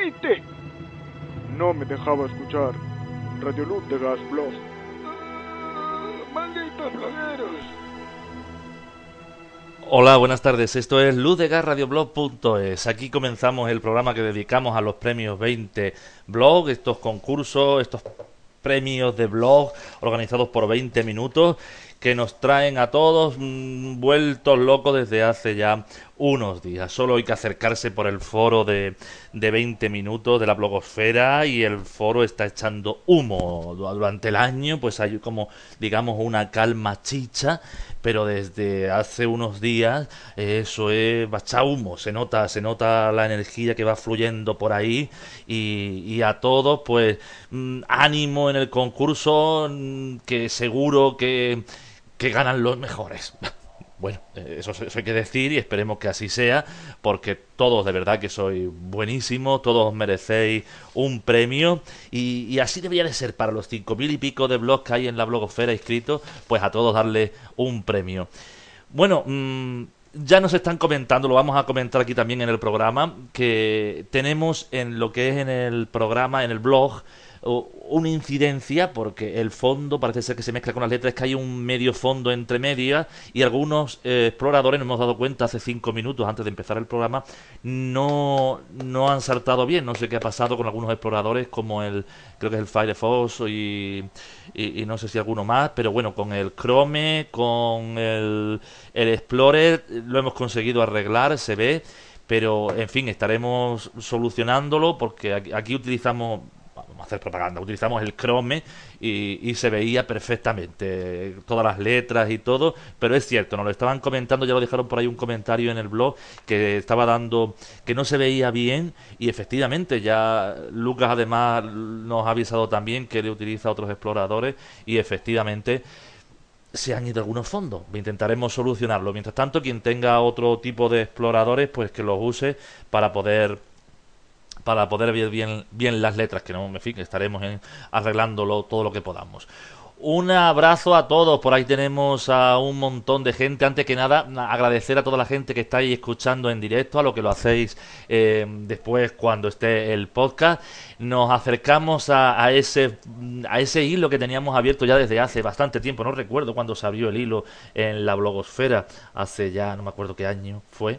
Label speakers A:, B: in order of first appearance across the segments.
A: Hiciste?
B: No me dejaba escuchar Radio Luz de Gas Blog.
A: ¡Malditos blogueros!
C: Hola, buenas tardes. Esto es luzdegarradioblog.es. Aquí comenzamos el programa que dedicamos a los premios 20 blog, estos concursos, estos premios de blog organizados por 20 minutos que nos traen a todos mm, vueltos locos desde hace ya unos días. Solo hay que acercarse por el foro de, de 20 minutos de la blogosfera y el foro está echando humo. Durante el año pues hay como digamos una calma chicha, pero desde hace unos días eso es bacha humo, se nota, se nota la energía que va fluyendo por ahí y, y a todos pues mm, ánimo en el concurso mm, que seguro que, que ganan los mejores. Bueno, eh, eso, hay que decir y esperemos que así sea, porque todos de verdad que sois buenísimos, todos merecéis un premio y, así debería de ser para los cinco mil y pico de blogs que hay en la blogosfera inscritos, pues a todos darle un premio. Bueno, mmm, ya nos están comentando, lo vamos a comentar aquí también en el programa, que tenemos en lo que es en el programa, en el blog, una incidencia porque el fondo parece ser que se mezcla con las letras, que hay un medio fondo entre medias y algunos eh, exploradores, nos hemos dado cuenta hace cinco minutos antes de empezar el programa, no, no han saltado bien. No sé qué ha pasado con algunos exploradores como el, creo que es el Firefox y, y, no sé si alguno más, pero bueno, con el Chrome, con el, el Explorer lo hemos conseguido arreglar, se ve pero en fin, estaremos solucionándolo porque aquí utilizamos hacer propaganda, utilizamos el Chrome y, y, se veía perfectamente todas las letras y todo, pero es cierto, nos lo estaban comentando, ya lo dejaron por ahí un comentario en el blog que estaba dando que no se veía bien y efectivamente ya Lucas además nos ha avisado también que le utiliza otros exploradores y efectivamente se han ido algunos fondos. Intentaremos solucionarlo. Mientras tanto, quien tenga otro tipo de exploradores, pues que los use para poder para poder ver bien, las letras, que no me fin, estaremos en, arreglándolo todo lo que podamos. Un abrazo a todos, por ahí tenemos a un montón de gente. Antes que nada, agradecer a toda la gente que estáis escuchando en directo, a lo que lo hacéis eh, después cuando esté el podcast. Nos acercamos a, a, ese, a ese hilo que teníamos abierto ya desde hace bastante tiempo. No recuerdo cuándo se abrió el hilo en la blogosfera, hace ya no me acuerdo qué año fue.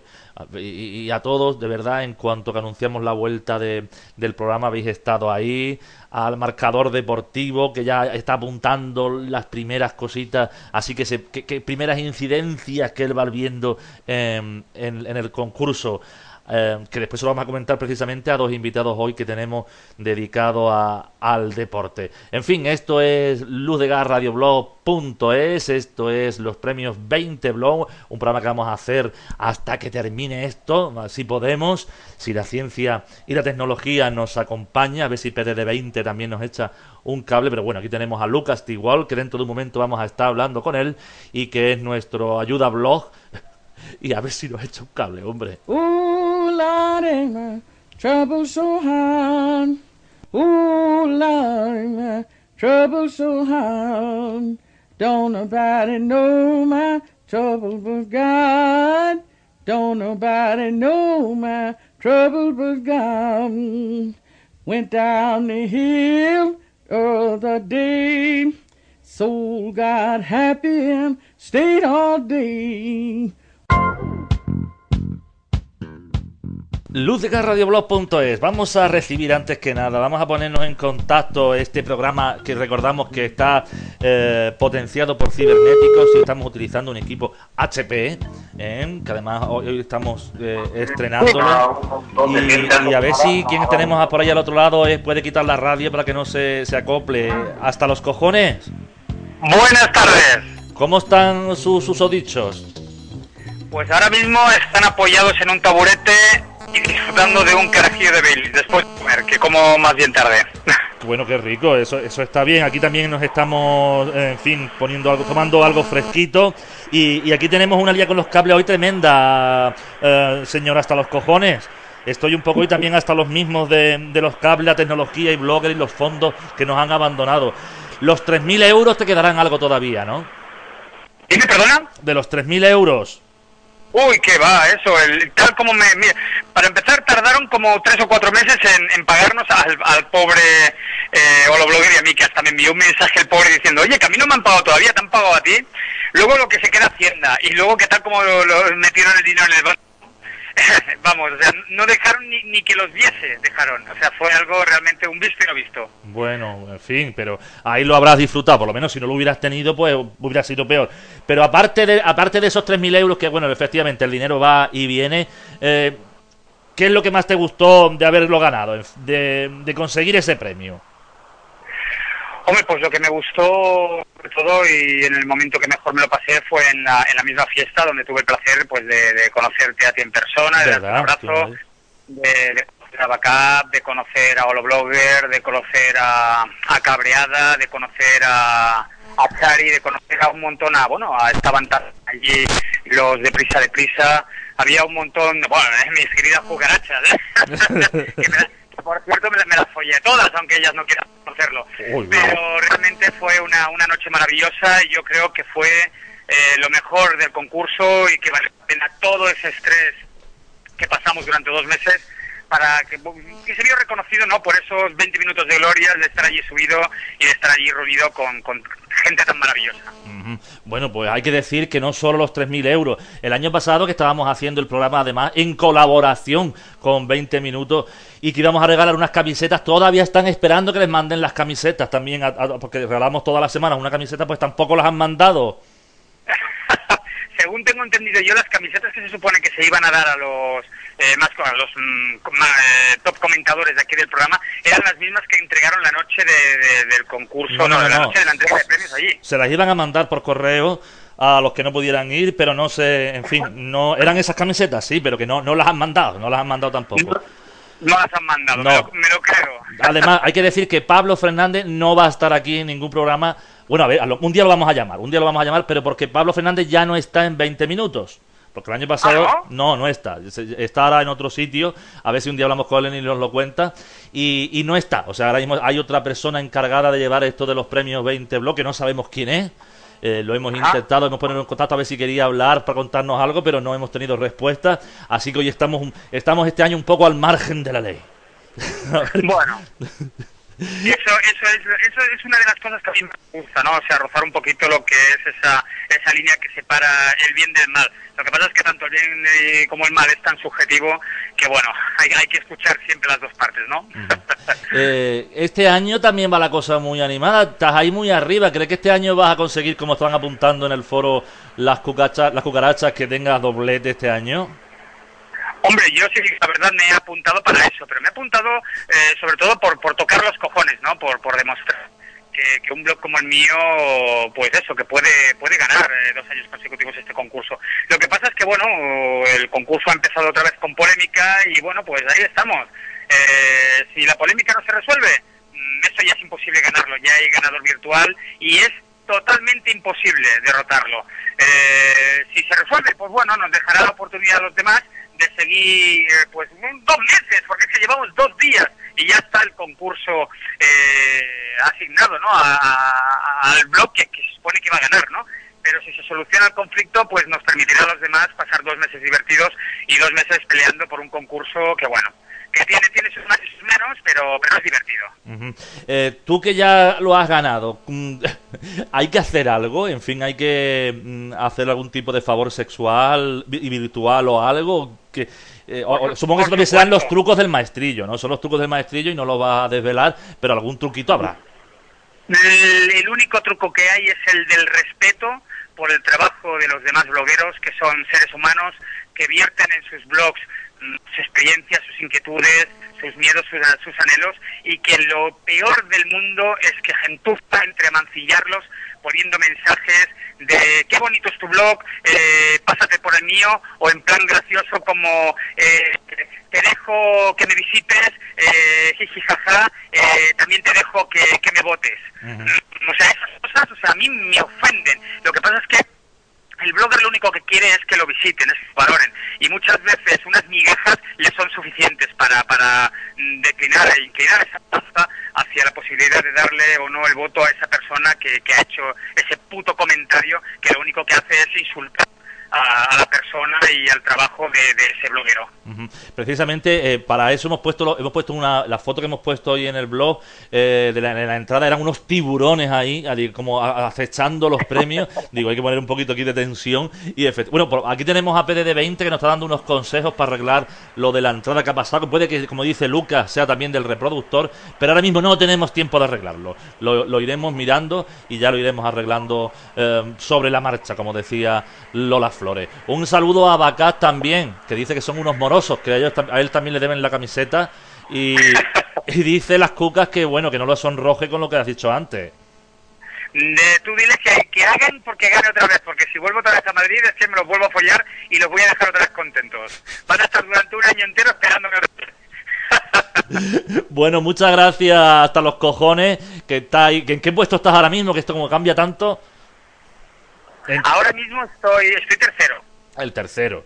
C: Y, a todos, de verdad, en cuanto que anunciamos la vuelta de, del programa, habéis estado ahí al marcador deportivo que ya está apuntando las primeras cositas, así que, se, que, que primeras incidencias que él va viendo en, en, el concurso. Eh, que después se lo vamos a comentar precisamente a dos invitados hoy que tenemos dedicado a, al deporte. En fin, esto es luzdegarradioblog.es, esto es los premios 20 blog, un programa que vamos a hacer hasta que termine esto, si podemos, si la ciencia y la tecnología nos acompaña, a ver si PDD20 también nos echa un cable, pero bueno, aquí tenemos a Lucas Tigual, que dentro de un momento vamos a estar hablando con él y que es nuestro ayuda blog. Y a ver si nos echa un cable, hombre.
D: Ooh, Lord, my trouble so hard. Ooh, Lord, my trouble so hard. Don't nobody know my trouble but God. Don't nobody know my trouble but God. Went down the hill the other day. Soul got happy and stayed all day.
C: luzdegarradioblog.es Vamos a recibir antes que nada, vamos a ponernos en contacto este programa que recordamos que está eh, potenciado por cibernéticos y estamos utilizando un equipo HP, ¿eh? que además hoy estamos eh, estrenándolo y, y, a ver si quien tenemos por ahí al otro lado puede quitar la radio para que no se, se acople hasta los cojones.
E: Buenas tardes.
C: ¿Cómo están sus susodichos?
E: Pues ahora mismo están apoyados en un taburete y disfrutando de un carajillo de Baileys después de comer, que como más bien tarde.
C: Bueno, qué rico, eso, eso está bien. Aquí también nos estamos, en fin, poniendo algo, tomando algo fresquito. Y, y aquí tenemos una lía con los cables hoy tremenda, eh, señor, hasta los cojones. Estoy un poco hoy también hasta los mismos de, de los cables, la tecnología y blogger y los fondos que nos han abandonado. Los 3.000 euros te quedarán algo todavía, ¿no?
E: ¿Dime, perdona?
C: De los 3.000 euros.
E: Uy, qué va, eso, el, tal como me... mira, para empezar, tardaron como tres o cuatro meses en, pagarnos al, al pobre eh, holoblogger y a mí, que hasta me envió un mensaje el pobre diciendo, oye, que a mí no me han pagado todavía, te han pagado a ti. Luego lo que se queda Hacienda, y luego que tal como lo metieron el dinero en el banco. Vamos, o sea, no dejaron ni, ni que los viese, dejaron. O sea, fue algo realmente un visto y no visto.
C: Bueno, en fin, pero ahí lo habrás disfrutado, por lo menos si no lo hubieras tenido, pues hubiera sido peor. Pero aparte de, aparte de esos 3.000 euros, que bueno, efectivamente el dinero va y viene, eh, ¿qué es lo que más te gustó de haberlo ganado, de, de conseguir ese premio?
E: Hombre, pues lo que me gustó sobre todo y en el momento que mejor me lo pasé fue en la, en la misma fiesta donde tuve el placer pues de, de conocerte a ti en persona, de darte un abrazo, de, de conocer a Backup, de conocer a Holoblogger, de conocer a, a Cabreada, de conocer a, a Chari, de conocer a un montón a, bueno, a, estaban ta- allí los de Prisa de Prisa, había un montón, de, bueno, eh, mis queridas cucarachas, ¿eh? que, me, la- que por cierto me las follé todas, aunque ellas no quieran conocerlo.
C: Uy,
E: Pero realmente fue una, una noche maravillosa y yo creo que fue eh, lo mejor del concurso y que vale la pena todo ese estrés que pasamos durante dos meses para que, que se vio reconocido no por esos 20 minutos de gloria de estar allí subido y de estar allí reunido con, con gente tan maravillosa.
C: Bueno, pues hay que decir que no solo los 3.000 euros. El año pasado que estábamos haciendo el programa además en colaboración con 20 minutos y que íbamos a regalar unas camisetas, todavía están esperando que les manden las camisetas también, a- a- porque regalamos todas las semanas una camiseta, pues tampoco las han mandado.
E: Según tengo entendido yo, las camisetas que se supone que se iban a dar a los eh, más los mm, eh, top comentadores de aquí del programa eran las mismas que entregaron la noche de- de- del concurso,
C: No,
E: no,
C: no,
E: de la
C: no.
E: noche de la entrega de premios allí.
C: Se las iban a mandar por correo a los que no pudieran ir, pero no sé, en fin, no eran esas camisetas, sí, pero que no, no las han mandado, no las han mandado tampoco.
E: No las han mandado,
C: No.
E: me, lo, me lo creo.
C: Además, hay que decir que Pablo Fernández no va a estar aquí en ningún programa. Bueno, a ver, un día lo vamos a llamar, un día lo vamos a llamar, pero porque Pablo Fernández ya no está en 20 minutos. Porque el año pasado
E: ¿Ah,
C: no? no, está. Está ahora en otro sitio. A ver si un día hablamos con él y nos lo cuenta. Y, y no está. O sea, ahora mismo hay otra persona encargada de llevar esto de los premios 20 Blog, que no sabemos quién es. Eh, lo hemos intentado, hemos puesto en contacto a ver si quería hablar para contarnos algo, pero no hemos tenido respuesta. Así que hoy estamos, estamos este año un poco al margen de la ley.
E: Bueno. Eso, eso, es, eso es una de las cosas que a mí me gusta, ¿no? O sea, rozar un poquito lo que es esa, esa línea que separa el bien del mal. Lo que pasa es que tanto el bien eh, como el mal es tan subjetivo que, bueno, hay, hay que escuchar siempre las dos partes, ¿no?
C: Eh, este año también va la cosa muy animada. Estás ahí muy arriba. ¿Crees que este año vas a conseguir, como están apuntando en el foro, las cucarachas, las cucarachas que tengas doblete este año?
E: Hombre, yo sí, la verdad me he apuntado para eso, pero me he apuntado eh, sobre todo por, por tocar los cojones, ¿no? Por, por demostrar que, que un blog como el mío, pues eso, que puede, puede ganar eh, dos años consecutivos este concurso. Lo que pasa es que, bueno, el concurso ha empezado otra vez con polémica y, bueno, pues ahí estamos. Eh, si la polémica no se resuelve, mm, eso ya es imposible ganarlo, ya hay ganador virtual y es totalmente imposible derrotarlo. Eh, si se resuelve, pues bueno, nos dejará la oportunidad a los demás de seguir eh, pues dos meses, porque es que llevamos dos días y ya está el concurso eh, asignado ¿no? A- al blog que, se supone que va a ganar, ¿no? Pero si se soluciona el conflicto, pues nos permitirá a los demás pasar dos meses divertidos y dos meses peleando por un concurso que, bueno, que tiene, tiene sus más y sus menos, pero, pero es divertido.
C: Eh, tú que ya lo has ganado, mm, ¿hay que hacer algo? En fin, ¿hay que mm, hacer algún tipo de favor sexual y virtual o algo? Que eh, o- Supongo que también serán los trucos del maestrillo, ¿no? Son los trucos del maestrillo y no lo vas a desvelar, pero algún truquito habrá.
E: El, el único truco que hay es el del respeto por el trabajo de los demás blogueros, que son seres humanos que vierten en sus blogs mm, sus experiencias, sus inquietudes, sus miedos, sus, sus anhelos, y que lo peor del mundo es que gentuza entre mancillarlos poniendo mensajes de qué bonito es tu blog, eh, pásate por el mío, o en plan gracioso como eh, te dejo que me visites, eh, jiji, jaja, eh, también te dejo que, que me votes. O sea, esas cosas, o sea, a mí me ofenden. Lo que pasa es que el blogger lo único que quiere es que lo visiten, es que lo valoren. Y muchas veces unas migajas le son suficientes para, para mm, declinar e inclinar esa balanza hacia la posibilidad de darle o no el voto a esa persona que, que ha hecho ese puto comentario que lo único que hace es insultar a, la persona y al trabajo de, de ese bloguero.
C: Ujú. Precisamente eh, para eso hemos puesto lo- hemos puesto una la foto que hemos puesto hoy en el blog eh, de, la, de la entrada eran unos tiburones ahí como a- acechando los premios digo hay que poner un poquito aquí de tensión y efect- bueno por- aquí tenemos a PDD20 que nos está dando unos consejos para arreglar lo de la entrada que ha pasado puede que como dice Lucas sea también del reproductor pero ahora mismo no tenemos tiempo de arreglarlo lo, lo iremos mirando y ya lo iremos arreglando eh, sobre la marcha como decía Lola Flores un saludo a Bacat también que dice que son unos morosos que a, ellos a él también le deben la camiseta y, y dice las cucas que bueno que no lo sonroje con lo que has dicho antes
E: De, tú diles que, que hagan porque gane otra vez, porque si vuelvo otra vez a Madrid es que me los vuelvo a follar y los voy a dejar otra vez contentos. Van a estar durante un año entero esperándome otra vez.
C: bueno muchas gracias hasta los cojones que está ahí que en qué puesto estás ahora mismo que esto como cambia tanto
E: Ahora mismo estoy, estoy tercero.
C: el tercero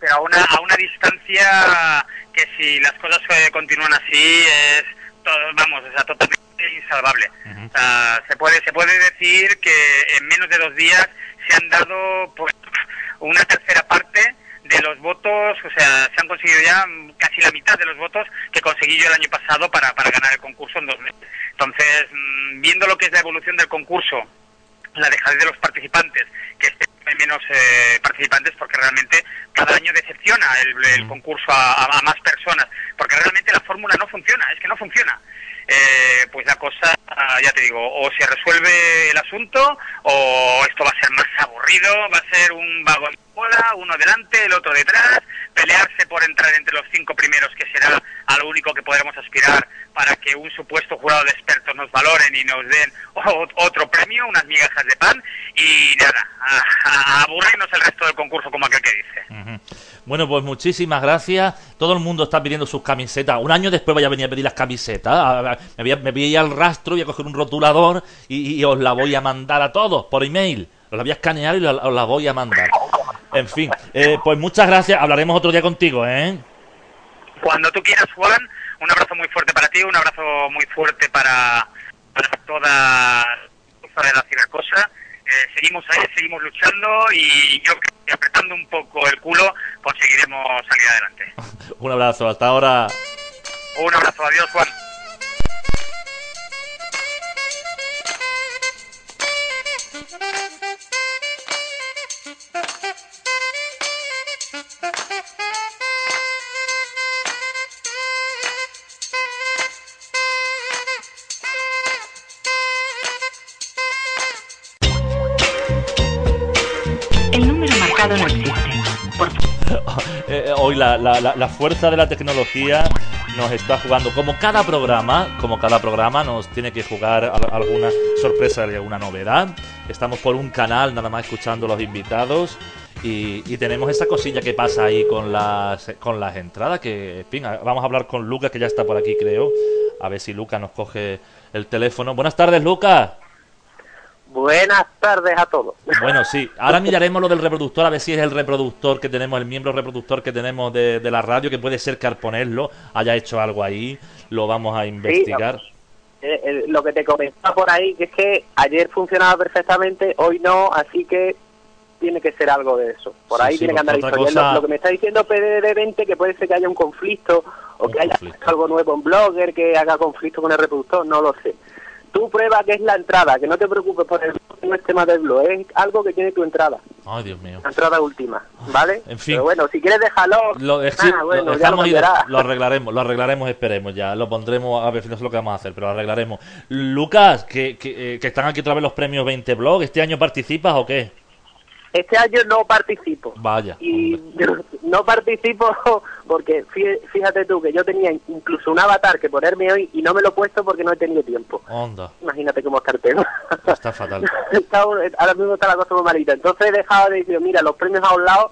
E: pero a una, a una distancia que si las cosas continúan así es todo, vamos o sea totalmente insalvable o sea, se puede se puede decir que en menos de dos días se han dado pues una tercera parte de los votos, o sea, se han conseguido ya casi la mitad de los votos que conseguí yo el año pasado para, para ganar el concurso en dos meses. Entonces, mm, viendo lo que es la evolución del concurso, la dejadez de los participantes, que hay menos eh, participantes porque realmente cada año decepciona el, el concurso a, más personas, porque realmente la fórmula no funciona, es que no funciona. Eh, pues la cosa, ah, ya te digo, o se resuelve el asunto o esto va a ser más aburrido, va a ser un vagón cola, uno delante, el otro detrás, pelearse por entrar entre los cinco primeros, que será a lo único que podremos aspirar para que un supuesto jurado de expertos nos valoren y nos den otro premio, unas migajas de pan y nada, a, aburrirnos el resto del concurso como aquel que dice.
C: Bueno, pues muchísimas gracias. Todo el mundo está pidiendo sus camisetas. Un año después voy a venir a pedir las camisetas. Me voy ir al rastro, voy a coger un rotulador y, os la voy a mandar a todos por email. Os la voy a escanear y os la voy a mandar. En fin, eh, pues muchas gracias. Hablaremos otro día contigo, ¿eh?
E: Cuando tú quieras, Juan, un abrazo muy fuerte para ti, un abrazo muy fuerte para, para toda para la cibercosa. Eh, seguimos ahí, seguimos luchando y yo creo que apretando un poco el culo conseguiremos salir adelante.
C: Un abrazo. Hasta ahora.
E: Un abrazo, adiós, Juan.
F: Por
C: Eh, hoy la, fuerza de la tecnología nos está jugando, como cada programa, como cada programa nos tiene que jugar al- alguna sorpresa y alguna novedad. Estamos por un canal nada más escuchando los invitados y, tenemos esa cosilla que pasa ahí con las, con las entradas, que, en vamos a hablar con Lucas, que ya está por aquí creo, a ver si Lucas nos coge el teléfono. Buenas tardes, Lucas.
G: Buenas tardes a todos.
C: Bueno, sí. Ahora miraremos lo del reproductor, a ver si es el reproductor que tenemos, el miembro reproductor que tenemos de, de la radio, que puede ser que al ponerlo haya hecho algo ahí. Lo vamos a investigar.
G: Eh, eh, lo que te comentaba por ahí, que es que ayer funcionaba perfectamente, hoy no, así que tiene que ser algo de eso. Por
C: Sí,
G: ahí
C: sí,
G: tiene que andar historia. Lo-
C: cosa-
G: Lo, que me está diciendo PDD20 que puede ser que haya un conflicto o
C: Un
G: que haya
C: conflicto.
G: algo nuevo en Blogger que haga conflicto con el reproductor, no lo sé. Tú prueba que es la entrada, que no te preocupes por el no es tema del blog, es algo que tiene tu entrada,
C: Ay, Dios mío.
G: la entrada última, ¿vale?
C: En fin.
G: Pero bueno, si quieres déjalo,
C: Lo, eh,
G: ah, bueno,
C: lo
G: ya lo
C: y lo arreglaremos, lo arreglaremos, esperemos ya. Lo pondremos, a ver si no sé lo que vamos a hacer, pero lo arreglaremos. Lucas, que, que, eh, que están aquí otra vez los premios 20 Blog, ¿este año participas o qué?
G: Este año no participo.
C: Vaya.
G: y no participo porque fí- fíjate tú que yo tenía incluso un avatar que ponerme hoy y no me lo he puesto porque no he tenido tiempo.
C: Onda,
G: Imagínate cómo estar tengo.
C: está fatal.
G: Está- ahora mismo está la cosa muy malita. Entonces he dejado de decir, mira, los premios a un lado,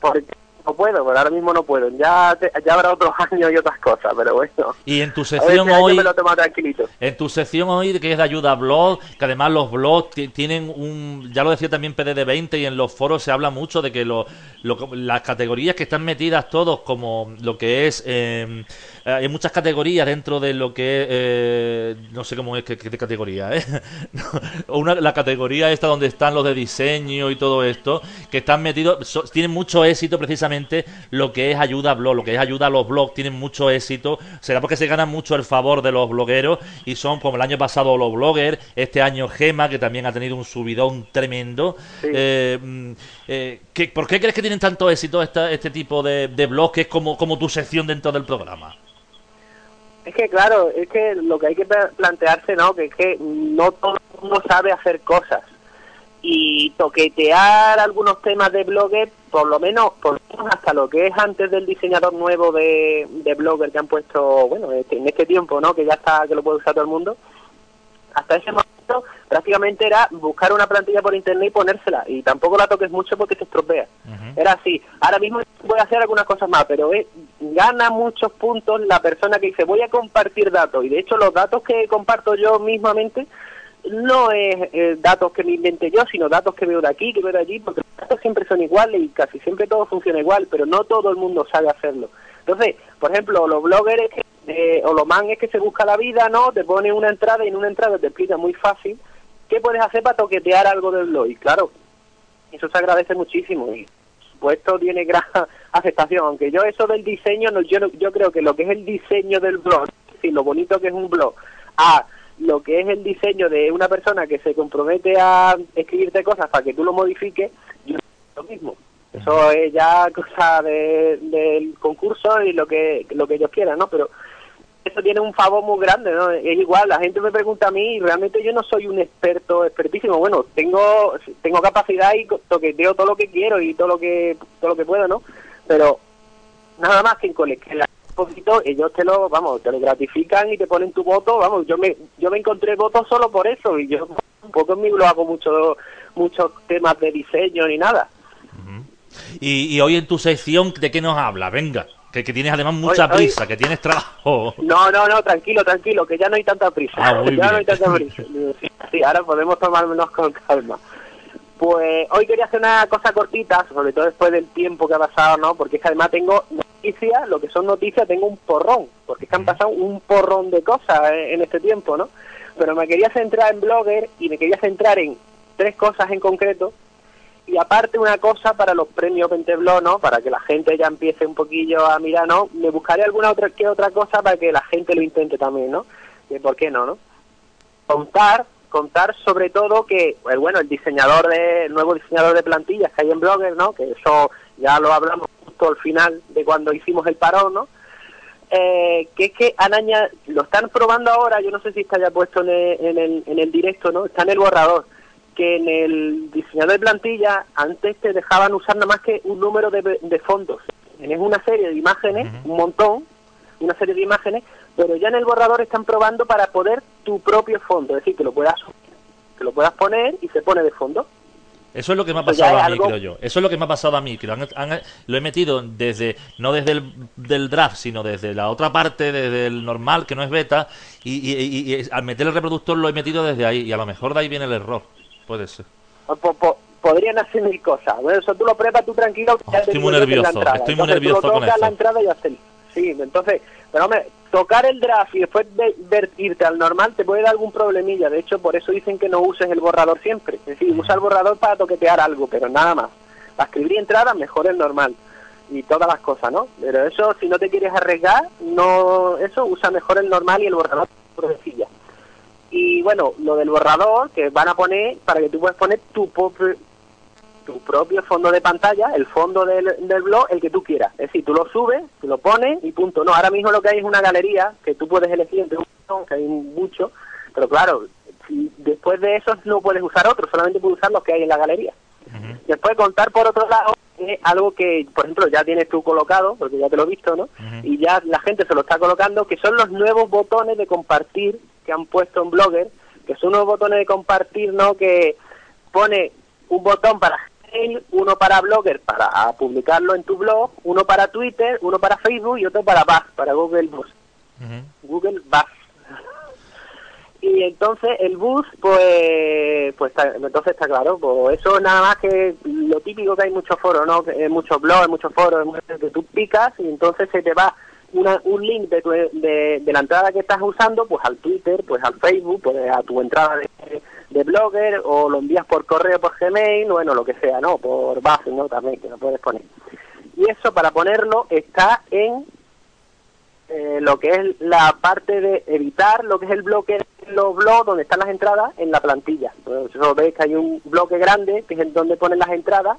G: porque no puedo, pero ahora mismo no puedo. Ya, te- ya habrá otros años y otras cosas, pero bueno.
C: Y en tu sección
G: este
C: hoy,
G: me lo he tomado tranquilito.
C: en tu sección hoy que es de ayuda a blog, que además los blogs ti- tienen un, ya lo decía también PDD20 y en los foros se habla mucho de que lo, lo- las categorías que están metidas todos como lo que es, eh, hay muchas categorías dentro de lo que es, eh, no sé cómo es, qué, qué categoría, ¿eh? Una, la categoría esta donde están los de diseño y todo esto, que están metidos, so- tienen mucho éxito precisamente lo que es ayuda a blog, lo que es ayuda a los blogs, tienen mucho éxito, será porque se ganan mucho el favor de los blogueros y son como el año pasado los bloggers, este año Gema, que también ha tenido un subidón tremendo.
G: Sí.
C: Eh, mm, eh, ¿qué- ¿Por qué crees que tienen tanto éxito esta- este tipo de, de blogs que es como, como tu sección dentro del programa?
G: Es que claro, es que lo que hay que pla- plantearse, ¿no? Que es que no todo el mundo sabe hacer cosas. Y toquetear algunos temas de Blogger, por lo menos, por lo menos hasta lo que es antes del diseñador nuevo de, de Blogger que han puesto, bueno, este- en este tiempo, ¿no? Que ya está, que lo puede usar todo el mundo. Hasta ese momento prácticamente era buscar una plantilla por internet y ponérsela. Y tampoco la toques mucho porque se estropea. Era así. Ahora mismo voy a hacer algunas cosas más, pero es- gana muchos puntos la persona que dice voy a compartir datos. Y de hecho los datos que comparto yo mismamente no es eh, datos que me invente yo, sino datos que veo de aquí, que veo de allí, porque los datos siempre son iguales y casi siempre todo funciona igual, pero no todo el mundo sabe hacerlo. Entonces, por ejemplo, los bloggers que, eh, o los man es que se busca la vida, ¿no? Te pone una entrada y en una entrada te explica muy fácil qué puedes hacer para toquetear algo del blog. Y claro, eso se agradece muchísimo y por supuesto tiene gran aceptación. Aunque yo eso del diseño no, yo yo creo que lo que es el diseño del blog decir, lo bonito que es un blog a lo que es el diseño de una persona que se compromete a escribirte cosas para que tú lo modifiques yo lo mismo. Eso es ya cosa de- del concurso y lo que lo que ellos quieran no pero eso tiene un favor muy grande, ¿no? Es igual, la gente me pregunta a mí y realmente yo no soy un experto, expertísimo. Bueno, tengo tengo capacidad y toqueteo todo lo que quiero y todo lo que todo lo que puedo, ¿no? Pero nada más que la un poquito ellos te lo, vamos, te lo gratifican y te ponen tu voto, vamos, yo me yo me encontré votos solo por eso y yo un poco en mi blog hago mucho muchos temas de diseño ni nada.
C: Y, y hoy en tu sección, ¿de qué nos habla? Venga, que, que tienes además mucha
G: Hoy- hoy-
C: prisa, que tienes trabajo.
G: No, no, no, tranquilo, tranquilo, que ya no hay tanta prisa.
C: Ah,
G: ya
C: bien.
G: no hay tanta prisa. Sí, sí, ahora podemos tomármelos con calma. Pues hoy quería hacer una cosa cortita, sobre todo después del tiempo que ha pasado, ¿no? Porque es que además tengo noticias, lo que son noticias, tengo un porrón, porque es que han pasado un porrón de cosas eh, en este tiempo, ¿no? Pero me quería centrar en Blogger y me quería centrar en tres cosas en concreto y aparte una cosa para los premios Pentebló, ¿no? Para que la gente ya empiece un poquillo a mirar, ¿no? Me buscaré alguna otra que otra cosa para que la gente lo intente también, ¿no? Que ¿Por qué no, no? Contar, contar sobre todo que, pues, bueno, el diseñador de, el nuevo diseñador de plantillas que hay en Blogger, ¿no? Que eso ya lo hablamos justo al final de cuando hicimos el parón, ¿no? Eh, que es que han aña- lo están probando ahora, yo no sé si está ya puesto en el, en el, en el directo, ¿no? Está en el borrador que en el diseñador de plantilla antes te dejaban usar nada más que un número de, de fondos. Tienes una serie de imágenes, un montón, una serie de imágenes, pero ya en el borrador están probando para poder tu propio fondo, es decir, que lo puedas que lo puedas poner y se pone de fondo.
C: Eso es lo que me ha pasado a mí,
G: algo-
C: creo yo. Eso es lo que me ha pasado a mí, que lo, han- han- lo he metido desde, no desde el del draft, sino desde la otra parte, desde el normal, que no es beta, y, y- y- y al meter el reproductor lo he metido desde ahí, y a lo mejor de ahí viene el error. Puede ser.
G: Po- po- podrían hacer mil cosas. Bueno, eso tú lo pruebas tú tranquilo. te
C: estoy muy
G: la
C: nervioso,
G: entrada.
C: estoy muy
G: Entonces,
C: nervioso
G: tú lo
C: con eso.
G: la entrada y está. Sí, entonces, pero hombre, tocar el draft y después de, irte al normal te puede dar algún problemilla. De hecho, por eso dicen que no uses el borrador siempre. Es decir, usa el borrador para toquetear algo, pero nada más. Para escribir entradas, mejor el normal. Y todas las cosas, ¿no? Pero eso, si no te quieres arriesgar, no eso, usa mejor el normal y el borrador por sencilla. Y bueno, lo del borrador que van a poner para que tú puedas poner tu propio, tu propio fondo de pantalla, el fondo del, del blog, el que tú quieras. Es decir, tú lo subes, tú lo pones y punto. No, ahora mismo lo que hay es una galería que tú puedes elegir entre un montón, que hay mucho, pero claro, si después de eso no puedes usar otro, solamente puedes usar los que hay en la galería. Después contar por otro lado es algo que, por ejemplo, ya tienes tú colocado, porque ya te lo he visto, ¿no? Y ya la gente se lo está colocando, que son los nuevos botones de compartir que han puesto en Blogger, que son unos botones de compartir, ¿no? Que pone un botón para Gmail, uno para Blogger para publicarlo en tu blog, uno para Twitter, uno para Facebook y otro para Buzz, para Google Buzz. Google Buzz. Y entonces el bus, pues, pues entonces está claro, pues eso es nada más que lo típico que hay muchos foros, ¿no? Muchos blogs, muchos foros, que tú picas y entonces se te va una, un link de, tu- de, de la entrada que estás usando, pues al Twitter, pues al Facebook, pues a tu entrada de, de Blogger o lo envías por correo, por Gmail, bueno, lo que sea, ¿no? Por base, ¿no? También, que lo puedes poner. Y eso para ponerlo está en eh, lo que es la parte de editar lo que es el bloque los blogs donde están las entradas en la plantilla. Pues eso veis que hay un bloque grande que es donde ponen las entradas.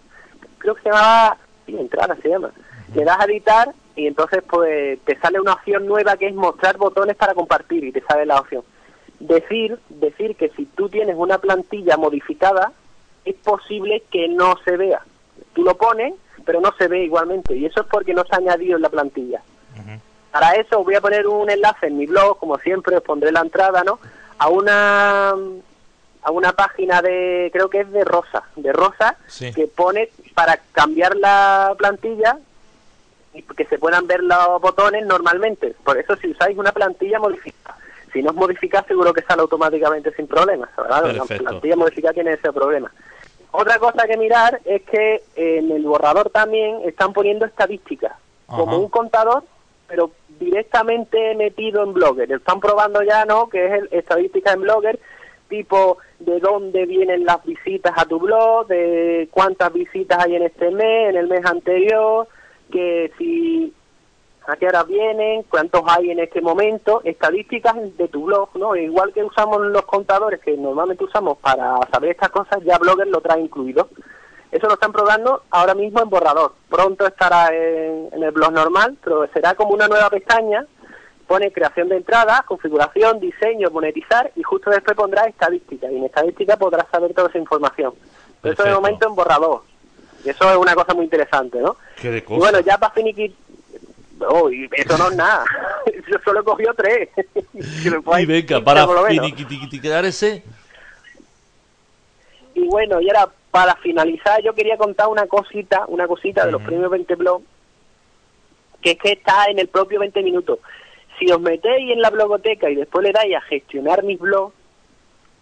G: Creo que se llama sí, entradas se llama. Le das a editar y entonces pues te sale una opción nueva que es mostrar botones para compartir y te sale la opción. Decir, decir que si tú tienes una plantilla modificada es posible que no se vea. Tú lo pones, pero no se ve igualmente y eso es porque no se ha añadido en la plantilla. Para eso voy a poner un enlace en mi blog, como siempre os pondré la entrada, ¿no? A una a una página de creo que es de Rosa, de Rosa
C: Sí.
G: que pone para cambiar la plantilla y que se puedan ver los botones normalmente. Por eso si usáis una plantilla modificada, si no es modificada seguro que sale automáticamente sin problemas, ¿verdad? La plantilla modificada tiene ese problema. Otra cosa que mirar es que en el borrador también están poniendo estadísticas, como un contador, pero directamente metido en Blogger. Están probando ya, ¿no? Que es el estadística en Blogger, tipo de dónde vienen las visitas a tu blog, de cuántas visitas hay en este mes, en el mes anterior, que si a qué hora vienen, cuántos hay en este momento, estadísticas de tu blog, ¿no? Igual que usamos los contadores que normalmente usamos para saber estas cosas, ya Blogger lo trae incluido. Eso lo están probando ahora mismo en borrador. Pronto estará en, en el blog normal, pero será como una nueva pestaña. Pone creación de entradas, configuración, diseño, monetizar y justo después pondrá estadística. Y en estadística podrás saber toda esa información. Pero eso de
C: Perfecto.
G: momento en borrador. Eso es una cosa muy interesante, ¿no?
C: Qué de
G: Y
C: cosa.
G: bueno, ya para finiquitar... Oh, y eso no es nada. Yo solo he cogido tres.
C: Y venga, para finiquitiquitar ese...
G: Y bueno, y ahora para finalizar yo quería contar una cosita, una cosita de los premios 20 blog, que es que está en el propio 20 minutos. Si os metéis en la blogoteca y después le dais a gestionar mis blogs,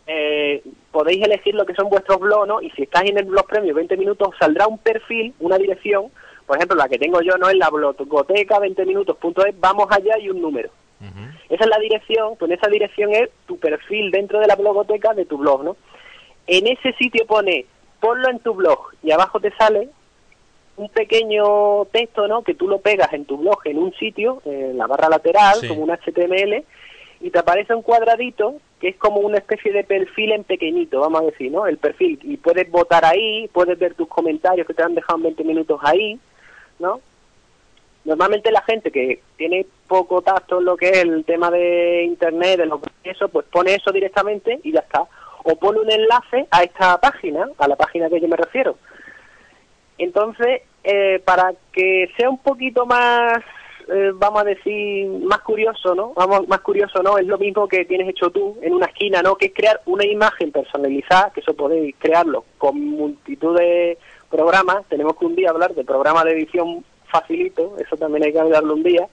G: eh, podéis elegir lo que son vuestros blogs, ¿no? Y si estáis en el blog premio 20 minutos, os saldrá un perfil, una dirección, por ejemplo, la que tengo yo, ¿no? En la blogoteca 20 minutos.es, vamos allá y un número. Esa es la dirección, pues en esa dirección es tu perfil dentro de la blogoteca de tu blog, ¿no? En ese sitio pone, ponlo en tu blog y abajo te sale un pequeño texto, ¿no? Que tú lo pegas en tu blog en un sitio, en la barra lateral,
C: Sí.
G: como un HTML, y te aparece un cuadradito es como una especie de perfil en pequeñito, vamos a decir, ¿no? El perfil. Y puedes votar ahí, puedes ver tus comentarios que te han dejado en 20 minutos ahí, ¿no? Normalmente la gente que tiene poco tacto en lo que es el tema de internet, de lo que es eso, pues pone eso directamente y ya está. O pone un enlace a esta página, a la página que yo me refiero. Entonces, eh, para que sea un poquito más, eh, vamos a decir, más curioso, ¿no? Vamos, más curioso, ¿no? Es lo mismo que tienes hecho tú en una esquina, ¿no? Que es crear una imagen personalizada, que eso podéis crearlo con multitud de programas. Tenemos que un día hablar de programas de edición facilito, eso también hay que hablarlo un día.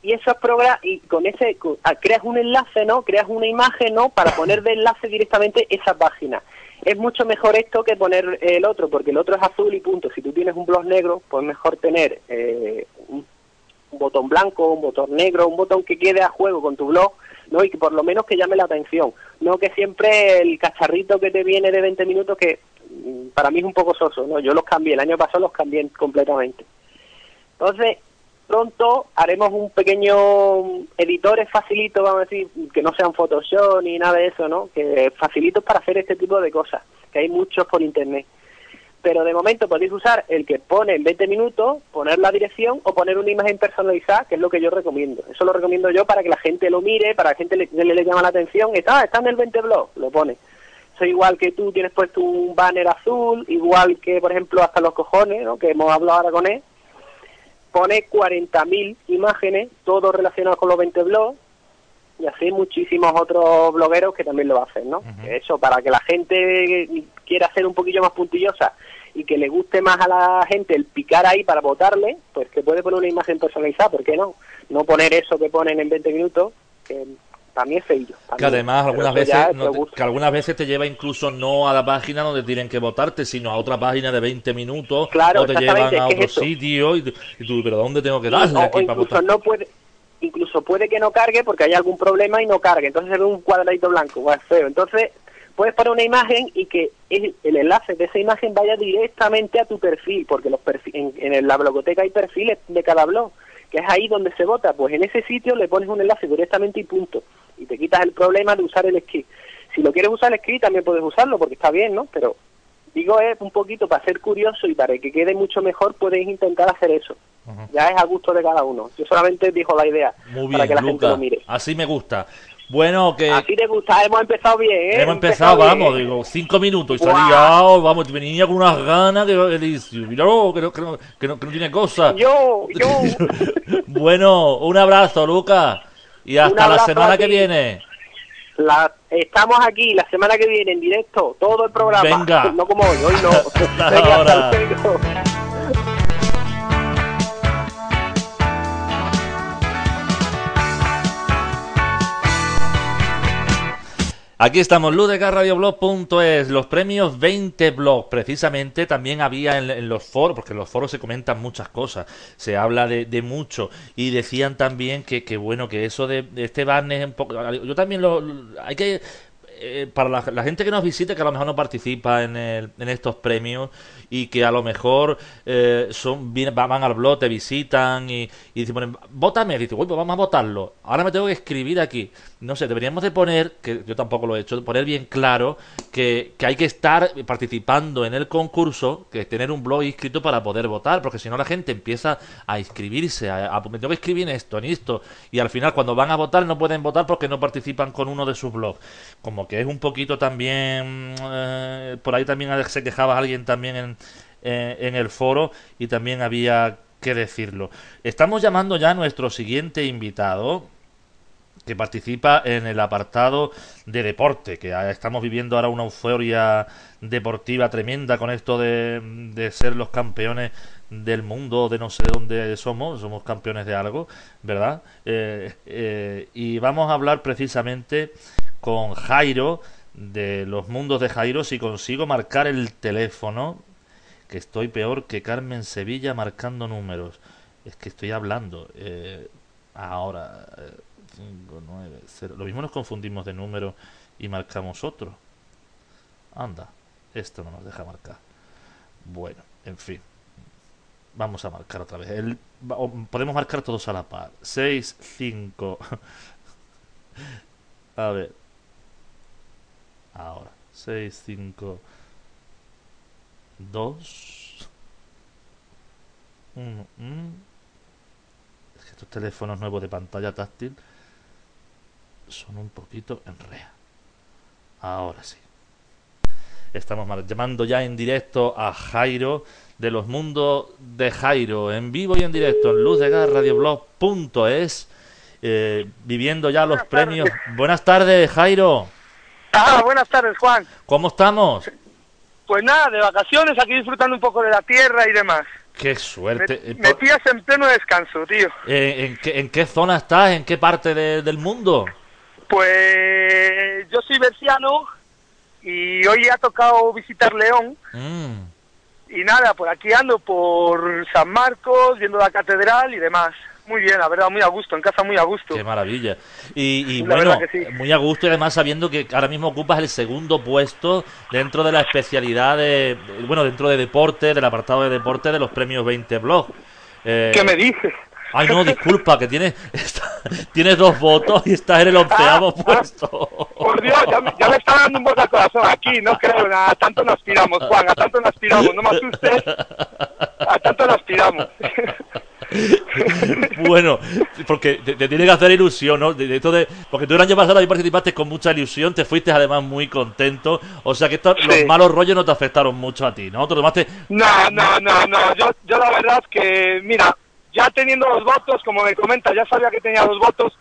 G: Y esos programas, y con ese, ah, creas un enlace, ¿no? Creas una imagen, ¿no? Para poner de enlace directamente esa página. Es mucho mejor esto que poner el otro, porque el otro es azul y punto. Si tú tienes un blog negro, pues mejor tener eh, un, botón blanco, un botón negro, un botón que quede a juego con tu blog, ¿no? Y que por lo menos que llame la atención. No que siempre el cacharrito que te viene de 20 minutos, que mm, para mí es un poco soso, ¿no? Yo los cambié, el año pasado los cambié completamente. Entonces, pronto haremos un pequeño editores facilitos, vamos a decir, que no sean Photoshop ni nada de eso, ¿no? Que facilitos para hacer este tipo de cosas, que hay muchos por internet. Pero de momento podéis usar el que pone en 20 minutos, poner la dirección o poner una imagen personalizada, que es lo que yo recomiendo. Eso lo recomiendo yo para que la gente lo mire, para que la gente le, le, llama la atención. Está, está en el 20 blog, lo pone. soy igual que tú, tienes puesto un banner azul, igual que, por ejemplo, hasta los cojones, ¿no? que hemos hablado ahora con él, pone 40.000 imágenes, todo relacionado con los 20 blogs, y así muchísimos otros blogueros que también lo hacen, ¿no? Eso, para que la gente quiera ser un poquillo más puntillosa y que le guste más a la gente el picar ahí para votarle, pues que puede poner una imagen personalizada, ¿por qué no? No poner eso que ponen en 20 minutos, que también es feillo.
C: Que además algunas veces no te- que algunas veces te lleva incluso no a la página donde tienen que votarte, sino a otra página de 20 minutos
G: Claro,
C: o te llevan a otro
G: es
C: sitio y, tú- y tú, pero ¿dónde tengo que darle
G: o,
C: aquí
G: o
C: para
G: incluso
C: votar?
G: no puede incluso puede que no cargue porque hay algún problema y no cargue. Entonces se ve un cuadradito blanco feo. Entonces puedes poner una imagen y que el, el enlace de esa imagen vaya directamente a tu perfil porque los perfi- en, en la blogoteca hay perfiles de cada blog que es ahí donde se vota. Pues en ese sitio le pones un enlace directamente y punto. Y te quitas el problema de usar el script si lo quieres usar el script también puedes usarlo porque está bien no pero digo es un poquito para ser curioso y para que quede mucho mejor puedes intentar hacer eso ya es a gusto de cada uno. Yo solamente dijo la idea
C: Muy
G: para
C: bien,
G: que la gente
C: Luca.
G: lo mire.
C: Así me gusta. Bueno, que
G: Así te gusta, hemos empezado bien, ¿eh?
C: hemos empezado, vamos, digo, cinco minutos y salía, oh, vamos, venía con unas ganas que, que dice, míralo, que no, que no, que no, que no tiene cosa.
G: Yo, yo.
C: bueno, un abrazo, Luca. Y hasta la semana que viene.
G: La, estamos aquí la semana que viene en directo, todo el programa.
C: Venga.
G: No como hoy, hoy no. Venga, hasta luego.
C: Aquí estamos, ludegarradioblog.es, los premios 20 blog. Precisamente también había en, los foros, porque en los foros se comentan muchas cosas, se habla de, de mucho. Y decían también que, que bueno, que eso de, este banner es un poco. Yo también lo- hay que. Eh, para la, gente que nos visite, que a lo mejor no participa en, el- en estos premios y que a lo mejor eh, son van al blog, te visitan y, y dicen, ponen, vótame, dice, pues vamos a votarlo. Ahora me tengo que escribir aquí. No sé, deberíamos de poner, que yo tampoco lo he hecho, poner bien claro que, que hay que estar participando en el concurso, que tener un blog inscrito para poder votar, porque si no la gente empieza a inscribirse, a, a- tengo que escribir esto, en esto, y al final cuando van a votar no pueden votar porque no participan con uno de sus blogs. Como que es un poquito también, eh, por ahí también se quejaba alguien también en, eh, en el foro y también había que decirlo. Estamos llamando ya a nuestro siguiente invitado que participa en el apartado de deporte, que estamos viviendo ahora una euforia deportiva tremenda con esto de, de ser los campeones del mundo, de no sé de dónde somos, somos campeones de algo, ¿verdad? Eh, y vamos a hablar precisamente con Jairo, de los mundos de Jairo, si consigo marcar el teléfono, que estoy peor que Carmen Sevilla marcando números. Es que estoy hablando. eh, ahora, eh, 5, 9, 0. Lo mismo nos confundimos de número y marcamos otro. Anda, esto no nos deja marcar. Bueno, en fin. Vamos a marcar otra vez. El, podemos marcar todos a la par. 6, 5. a ver. Ahora. 6, 5, 2, 1. Es que estos teléfonos nuevos de pantalla táctil son un poquito enrea. Ahora sí. Estamos llamando ya en directo a Jairo de los mundos de Jairo, en vivo y en directo en luzdegarradioblog.es, eh, viviendo ya los premios. Buenas tardes, Jairo.
H: Ah, buenas tardes, Juan.
C: ¿Cómo estamos?
H: Pues nada, de vacaciones, aquí disfrutando un poco de la tierra y demás.
C: Qué
H: Me,
C: suerte.
H: Me pillas en pleno descanso, tío.
C: eh, ¿en, qué, en qué zona estás? ¿En qué parte de- del mundo?
H: Pues yo soy berciano y hoy ha tocado visitar León.
C: Mm,
H: Y nada, por aquí ando por San Marcos, viendo la catedral y demás. Muy bien, la verdad, muy a gusto, en casa muy a gusto.
C: qué maravilla. Y, bueno,
H: sí.
C: muy a gusto y además sabiendo que ahora mismo ocupas el segundo puesto dentro de la especialidad de, bueno, dentro de deporte, del apartado de deporte de los premios 20 Blog. Eh,
H: ¿Qué me dices?
C: Ay, no, disculpa, que tienes, está- tienes dos votos y estás en el onceavo puesto.
H: Por Dios, ya me, ya me está dando un bote al corazón aquí, no creo, nada, a tanto no aspiramos, Juan, a tanto no aspiramos, no me asustes, a tanto no aspiramos.
C: bueno, porque te, te tiene que hacer ilusión, ¿no? De, de esto de- porque tú el año pasado participaste con mucha ilusión, te fuiste además muy contento. O sea que estos,
H: Sí.
C: los malos rollos no te afectaron mucho a ti, ¿no? Te tomaste.
H: No, no, no, no. Yo, yo la verdad es que, mira, ya teniendo los votos, como me comenta, ya sabía que tenía los votos,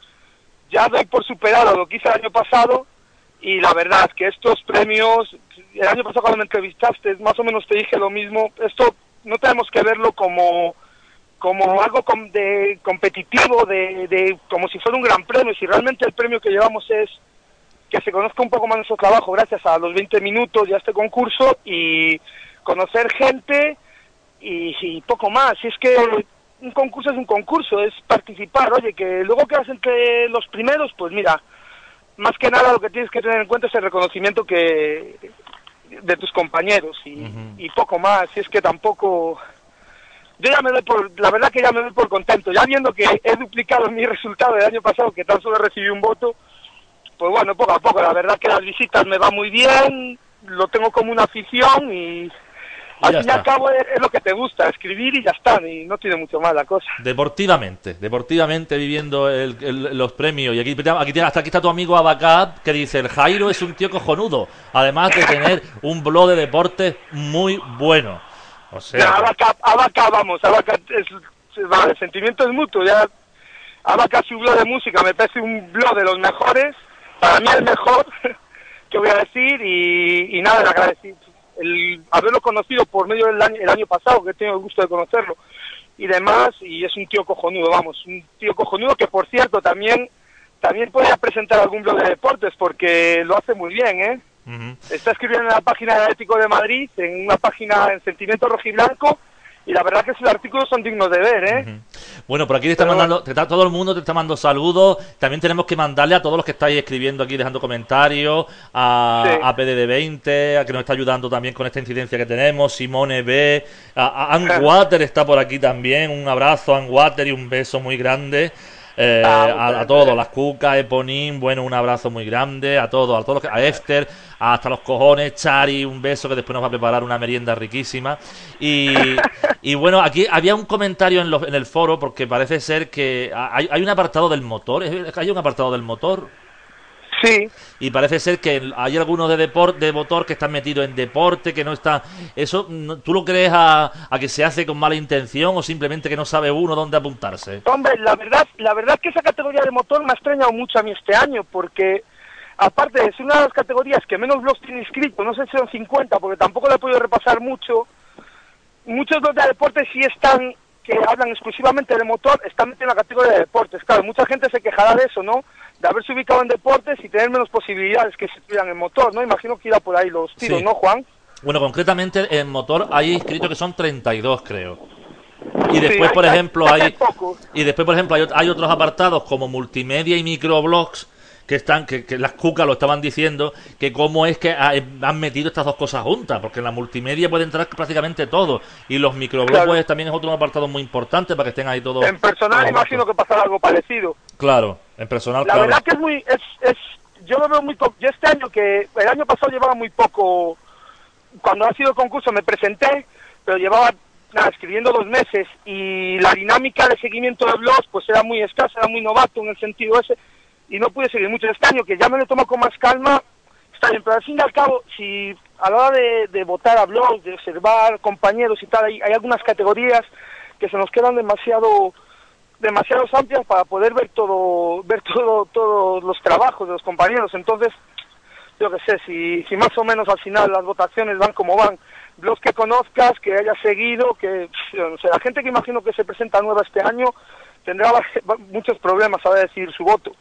H: ya doy por superado lo que hice el año pasado y la verdad es que estos premios, el año pasado cuando me entrevistaste, más o menos te dije lo mismo, esto no tenemos que verlo como como algo com- de competitivo, de, de como si fuera un gran premio, si realmente el premio que llevamos es que se conozca un poco más nuestro trabajo gracias a los 20 minutos y a este concurso y conocer gente y, y poco más. Si es que un concurso es un concurso, es participar. Oye, que luego quedas entre los primeros, pues mira, más que nada lo que tienes que tener en cuenta es el reconocimiento que de tus compañeros y, y poco más. Si es que tampoco yo ya me doy por, la verdad que ya me doy por contento, ya viendo que he duplicado mi resultado del año pasado, que tan solo recibí un voto, pues bueno, poco a poco, la verdad que las visitas me van muy bien, lo tengo como una afición y al fin y al cabo es, es lo que te gusta, escribir y ya está, y no tiene mucho más la cosa.
C: Deportivamente, deportivamente viviendo el- el- los premios. Y aquí, aquí hasta aquí está tu amigo Abacab que dice: el Jairo es un tío cojonudo, además de tener un blog de deportes muy bueno. O sea,
H: Ya, Abaca, Abaca, vamos, Abaca, es, vale, el sentimiento es mutuo, ya Abaca su blog de música me parece un blog de los mejores, para mí el mejor, que voy a decir, y, y nada, el agradecer, el haberlo conocido por medio del año, el año pasado, que he tenido el gusto de conocerlo, y demás, y es un tío cojonudo, vamos, un tío cojonudo que por cierto también, también podría presentar algún blog de deportes, porque lo hace muy bien, ¿eh? Está escribiendo en la página del Atlético de Madrid, en una página en sentimiento rojiblanco, y la verdad que sus artículos son dignos de ver, ¿eh?
C: Bueno, por aquí te está
H: Pero
C: mandando, te está- todo el mundo te está mandando saludos. También tenemos que mandarle a todos los que estáis escribiendo aquí, dejando comentarios, a,
H: Sí.
C: a PDD20, a que nos está ayudando también con esta incidencia que tenemos, Simone B, a, a Ann Water está por aquí también, un abrazo a Ann Water y un beso muy grande. Eh,
H: Ah,
C: a, a todos, las cucas, Eponín, bueno, un abrazo muy grande, a todos, a todos, los que- a Esther, hasta los cojones, Chari, un beso que después nos va a preparar una merienda riquísima. Y, y bueno, aquí había un comentario en, los- en el foro porque parece ser que hay, hay un apartado del motor, ¿es- hay un apartado del motor.
H: Sí,
C: Y parece ser que hay algunos de deporte, de motor que están metidos en deporte, que no está. ¿Eso tú lo crees a, a que se hace con mala intención o simplemente que no sabe uno dónde apuntarse?
H: hombre, la verdad, la verdad que esa categoría de motor me ha extrañado mucho a mí este año, porque aparte de ser una de las categorías que menos blogs tiene inscrito, no sé si son 50, porque tampoco le he podido repasar mucho, muchos blogs de deportes sí están, que hablan exclusivamente de motor, están metidos en la categoría de deportes. Claro, mucha gente se quejará de eso, ¿no? De haberse ubicado en deportes y tener menos posibilidades que si estuvieran en motor, ¿no? Imagino que irá por ahí los tiros,
C: Sí.
H: ¿no, Juan?
C: Bueno, concretamente en motor hay inscritos que son 32, creo. Y después, por
H: hay-
C: ejemplo,
H: hay
C: y después, por ejemplo, hay, hay otros apartados como multimedia y microblogs que están que, que las cucas lo estaban diciendo que cómo es que ha- han metido estas dos cosas juntas, porque en la multimedia puede entrar prácticamente todo y los microblogs
H: Claro.
C: pues, también es otro apartado muy importante para que estén ahí todos.
H: En personal
C: todos
H: imagino que pasará algo parecido.
C: Claro, en personal,
H: La
C: claro.
H: verdad que es muy, es, es, yo lo veo muy poco, yo este año que, el año pasado llevaba muy poco, cuando ha sido el concurso me presenté, pero llevaba, nada, escribiendo dos meses y la dinámica de seguimiento de blogs pues era muy escasa, era muy novato en el sentido ese y no pude seguir mucho este año, que ya me lo tomo con más calma, está bien, pero al fin y al cabo, si a la hora de, de votar a blogs, de observar compañeros y tal, hay, hay algunas categorías que se nos quedan demasiado demasiado amplias para poder ver todo ver todo todos los trabajos de los compañeros entonces yo qué sé si, si más o menos al final las votaciones van como van los que conozcas que hayas seguido que o sea, la gente que imagino que se presenta nueva este año tendrá muchos problemas a decir su voto.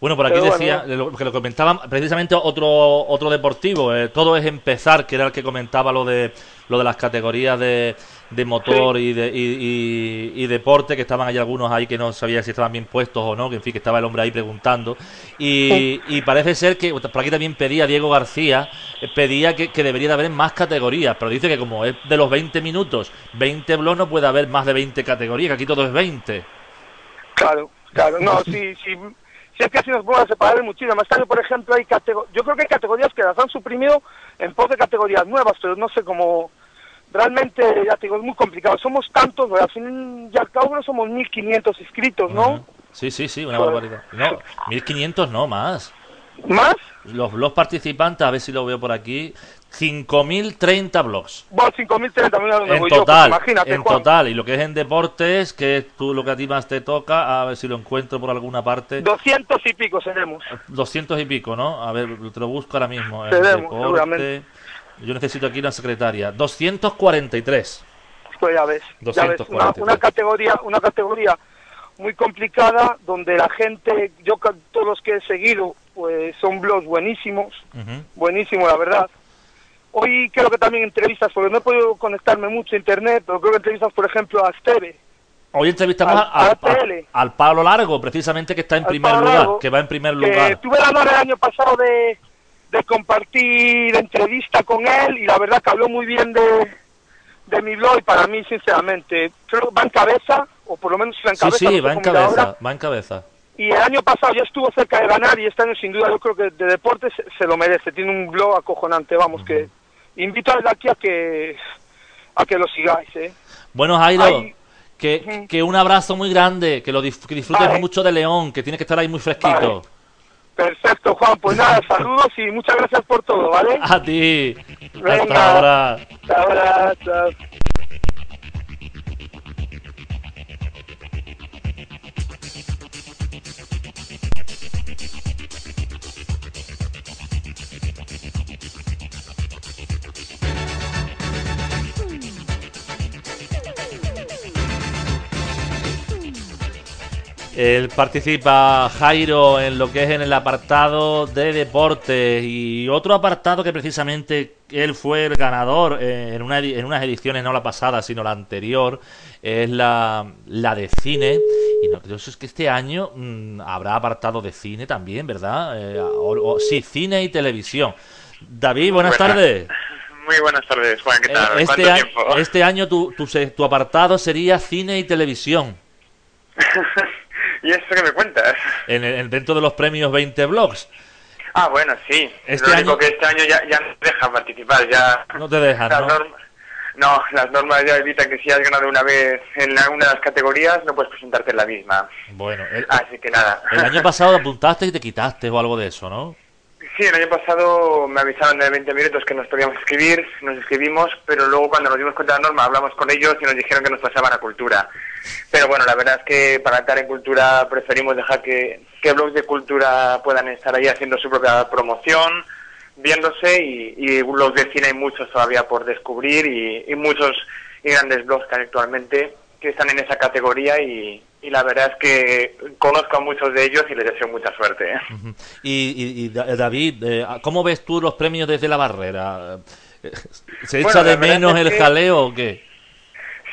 C: Bueno, por aquí
H: Pero bueno,
C: decía, lo que lo comentaban precisamente otro otro deportivo, eh, todo es empezar, que era el que comentaba lo de lo de las categorías de, de motor y, de, y, y- y deporte, que estaban ahí algunos ahí que no sabía si estaban bien puestos o no, que en fin, que estaba el hombre ahí preguntando. Y, y parece ser que, por aquí también pedía Diego García, eh, pedía que, que debería de haber más categorías, pero dice que como es de los 20 minutos, 20 blogs, no puede haber más de 20 categorías, que aquí todo es 20.
H: Claro, claro, no, sí, sí, sí es que así nos podemos separar muchísimo. Este año, por ejemplo, hay yo creo que hay categorías que las han suprimido en pos de categorías nuevas, pero no sé cómo, realmente, ya te digo, es muy complicado. Somos tantos, al fin y al cabo no somos 1.500 inscritos, ¿no?
C: Sí, sí, sí, una barbaridad. No, 1500 no, más.
H: ¿Más?
C: Los blogs participantes, a ver si lo veo por aquí, 5.030 blogs.
H: Bueno, 5.030, mira dónde
C: En
H: yo, pues
C: total,
H: imagínate,
C: en
H: Juan.
C: total. Y lo que es en deportes, que es tú lo que a ti más te toca, a ver si lo encuentro por alguna parte.
H: 200 y pico seremos.
C: 200 y pico, ¿no? A ver, te lo busco ahora mismo.
H: Tenemos,
C: deporte.
H: seguramente.
C: Yo necesito aquí una secretaria. 243.
H: Pues ya ves, ya ves, una,
C: 243.
H: una categoría, una categoría muy complicada donde la gente, yo todos los que he seguido, pues son blogs buenísimos,
C: Ujú.
H: buenísimo la verdad. Hoy creo que también entrevistas, porque no he podido conectarme mucho a internet, pero creo que entrevistas, por ejemplo, a Esteve.
C: Hoy entrevistamos
H: Al- al
C: Pablo Largo, precisamente que está en primer
H: Pablo
C: lugar,
H: Largo,
C: que va en primer lugar.
H: tuve la honor el año pasado de, de compartir entrevista con él y la verdad que habló muy bien de, de mi blog y para mí, sinceramente, creo que va en cabeza, o por lo menos va en
C: Sí,
H: cabeza.
C: sí,
H: no sé
C: va en
H: cómo irá ahora.
C: cabeza, va en cabeza.
H: Y el año pasado ya estuvo cerca de ganar y este año sin duda yo creo que de deportes se, lo merece. Tiene un blog acojonante, vamos, que invito a aquí a que, a que lo sigáis, ¿eh?
C: Bueno, Jairo, que, que un abrazo muy grande, que lo que disfrutes
H: Vale.
C: mucho de León, que tienes que estar ahí muy fresquito.
H: Perfecto, Juan. Pues nada, saludos y muchas gracias por todo, ¿vale?
C: A ti.
H: Venga.
C: Hasta ahora.
H: Hasta ahora, chao.
C: Él participa Jairo en lo que es en el apartado de deportes y otro apartado que precisamente él fue el ganador eh, en, una, en unas ediciones, no la pasada, sino la anterior, es la, la de cine. Y no, yo es que este año mm, habrá apartado de cine también, ¿verdad? Eh, o- o- sí, cine y televisión. David, buenas
I: Buenas.
C: tardes.
I: Muy buenas tardes, Juan, ¿qué tal?
C: Eh,
I: ¿Cuánto
C: Este,
I: tiempo?
C: este año tu, tu, tu apartado sería cine y televisión.
I: ¿Y esto que me cuentas?
C: En, el- dentro de los premios 20 blogs.
I: Ah, bueno, sí.
C: Este
I: Lo único
C: año-
I: que este año ya, ya no te dejan participar, ya...
C: No te dejan,
I: las
C: ¿no?
I: normas- no, las normas ya evitan que si has ganado una vez en alguna de las categorías no puedes presentarte en la misma.
C: Bueno, el,
I: Así que nada.
C: el año pasado apuntaste y te quitaste o algo de eso, ¿no?
I: Sí, el año pasado me avisaron de 20 minutos que nos podíamos escribir, nos escribimos, pero luego cuando nos dimos cuenta de la norma hablamos con ellos y nos dijeron que nos pasaban a cultura. Pero bueno, la verdad es que para estar en cultura preferimos dejar que, que blogs de cultura puedan estar ahí haciendo su propia promoción, viéndose y, y blogs de cine hay muchos todavía por descubrir y, y muchos y grandes blogs que actualmente que están en esa categoría y, y la verdad es que conozco a muchos de ellos y les deseo mucha suerte. ¿eh?
C: Y, y- y, Da- David, eh, ¿cómo ves tú los premios desde la barrera? ¿Se echa de menos el
I: que-
C: jaleo o qué?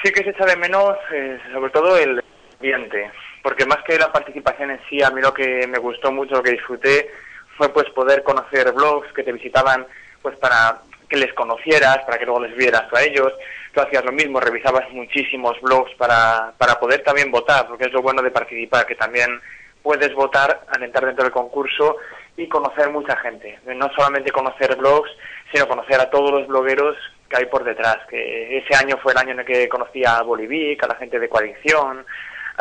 I: Sí que se echa de menos, eh, sobre todo el ambiente, porque más que la participación en sí, a mí lo que me gustó mucho, lo que disfruté, fue pues poder conocer blogs que te visitaban pues para que les conocieras, para que luego les vieras a ellos. Tú hacías lo mismo, revisabas muchísimos blogs para, para poder también votar, porque es lo bueno de participar, que también puedes votar al entrar dentro del concurso y conocer mucha gente. No solamente conocer blogs, sino conocer a todos los blogueros que hay por detrás. Que ese año fue el año en el que conocí a Bolivic, a la gente de Coalición,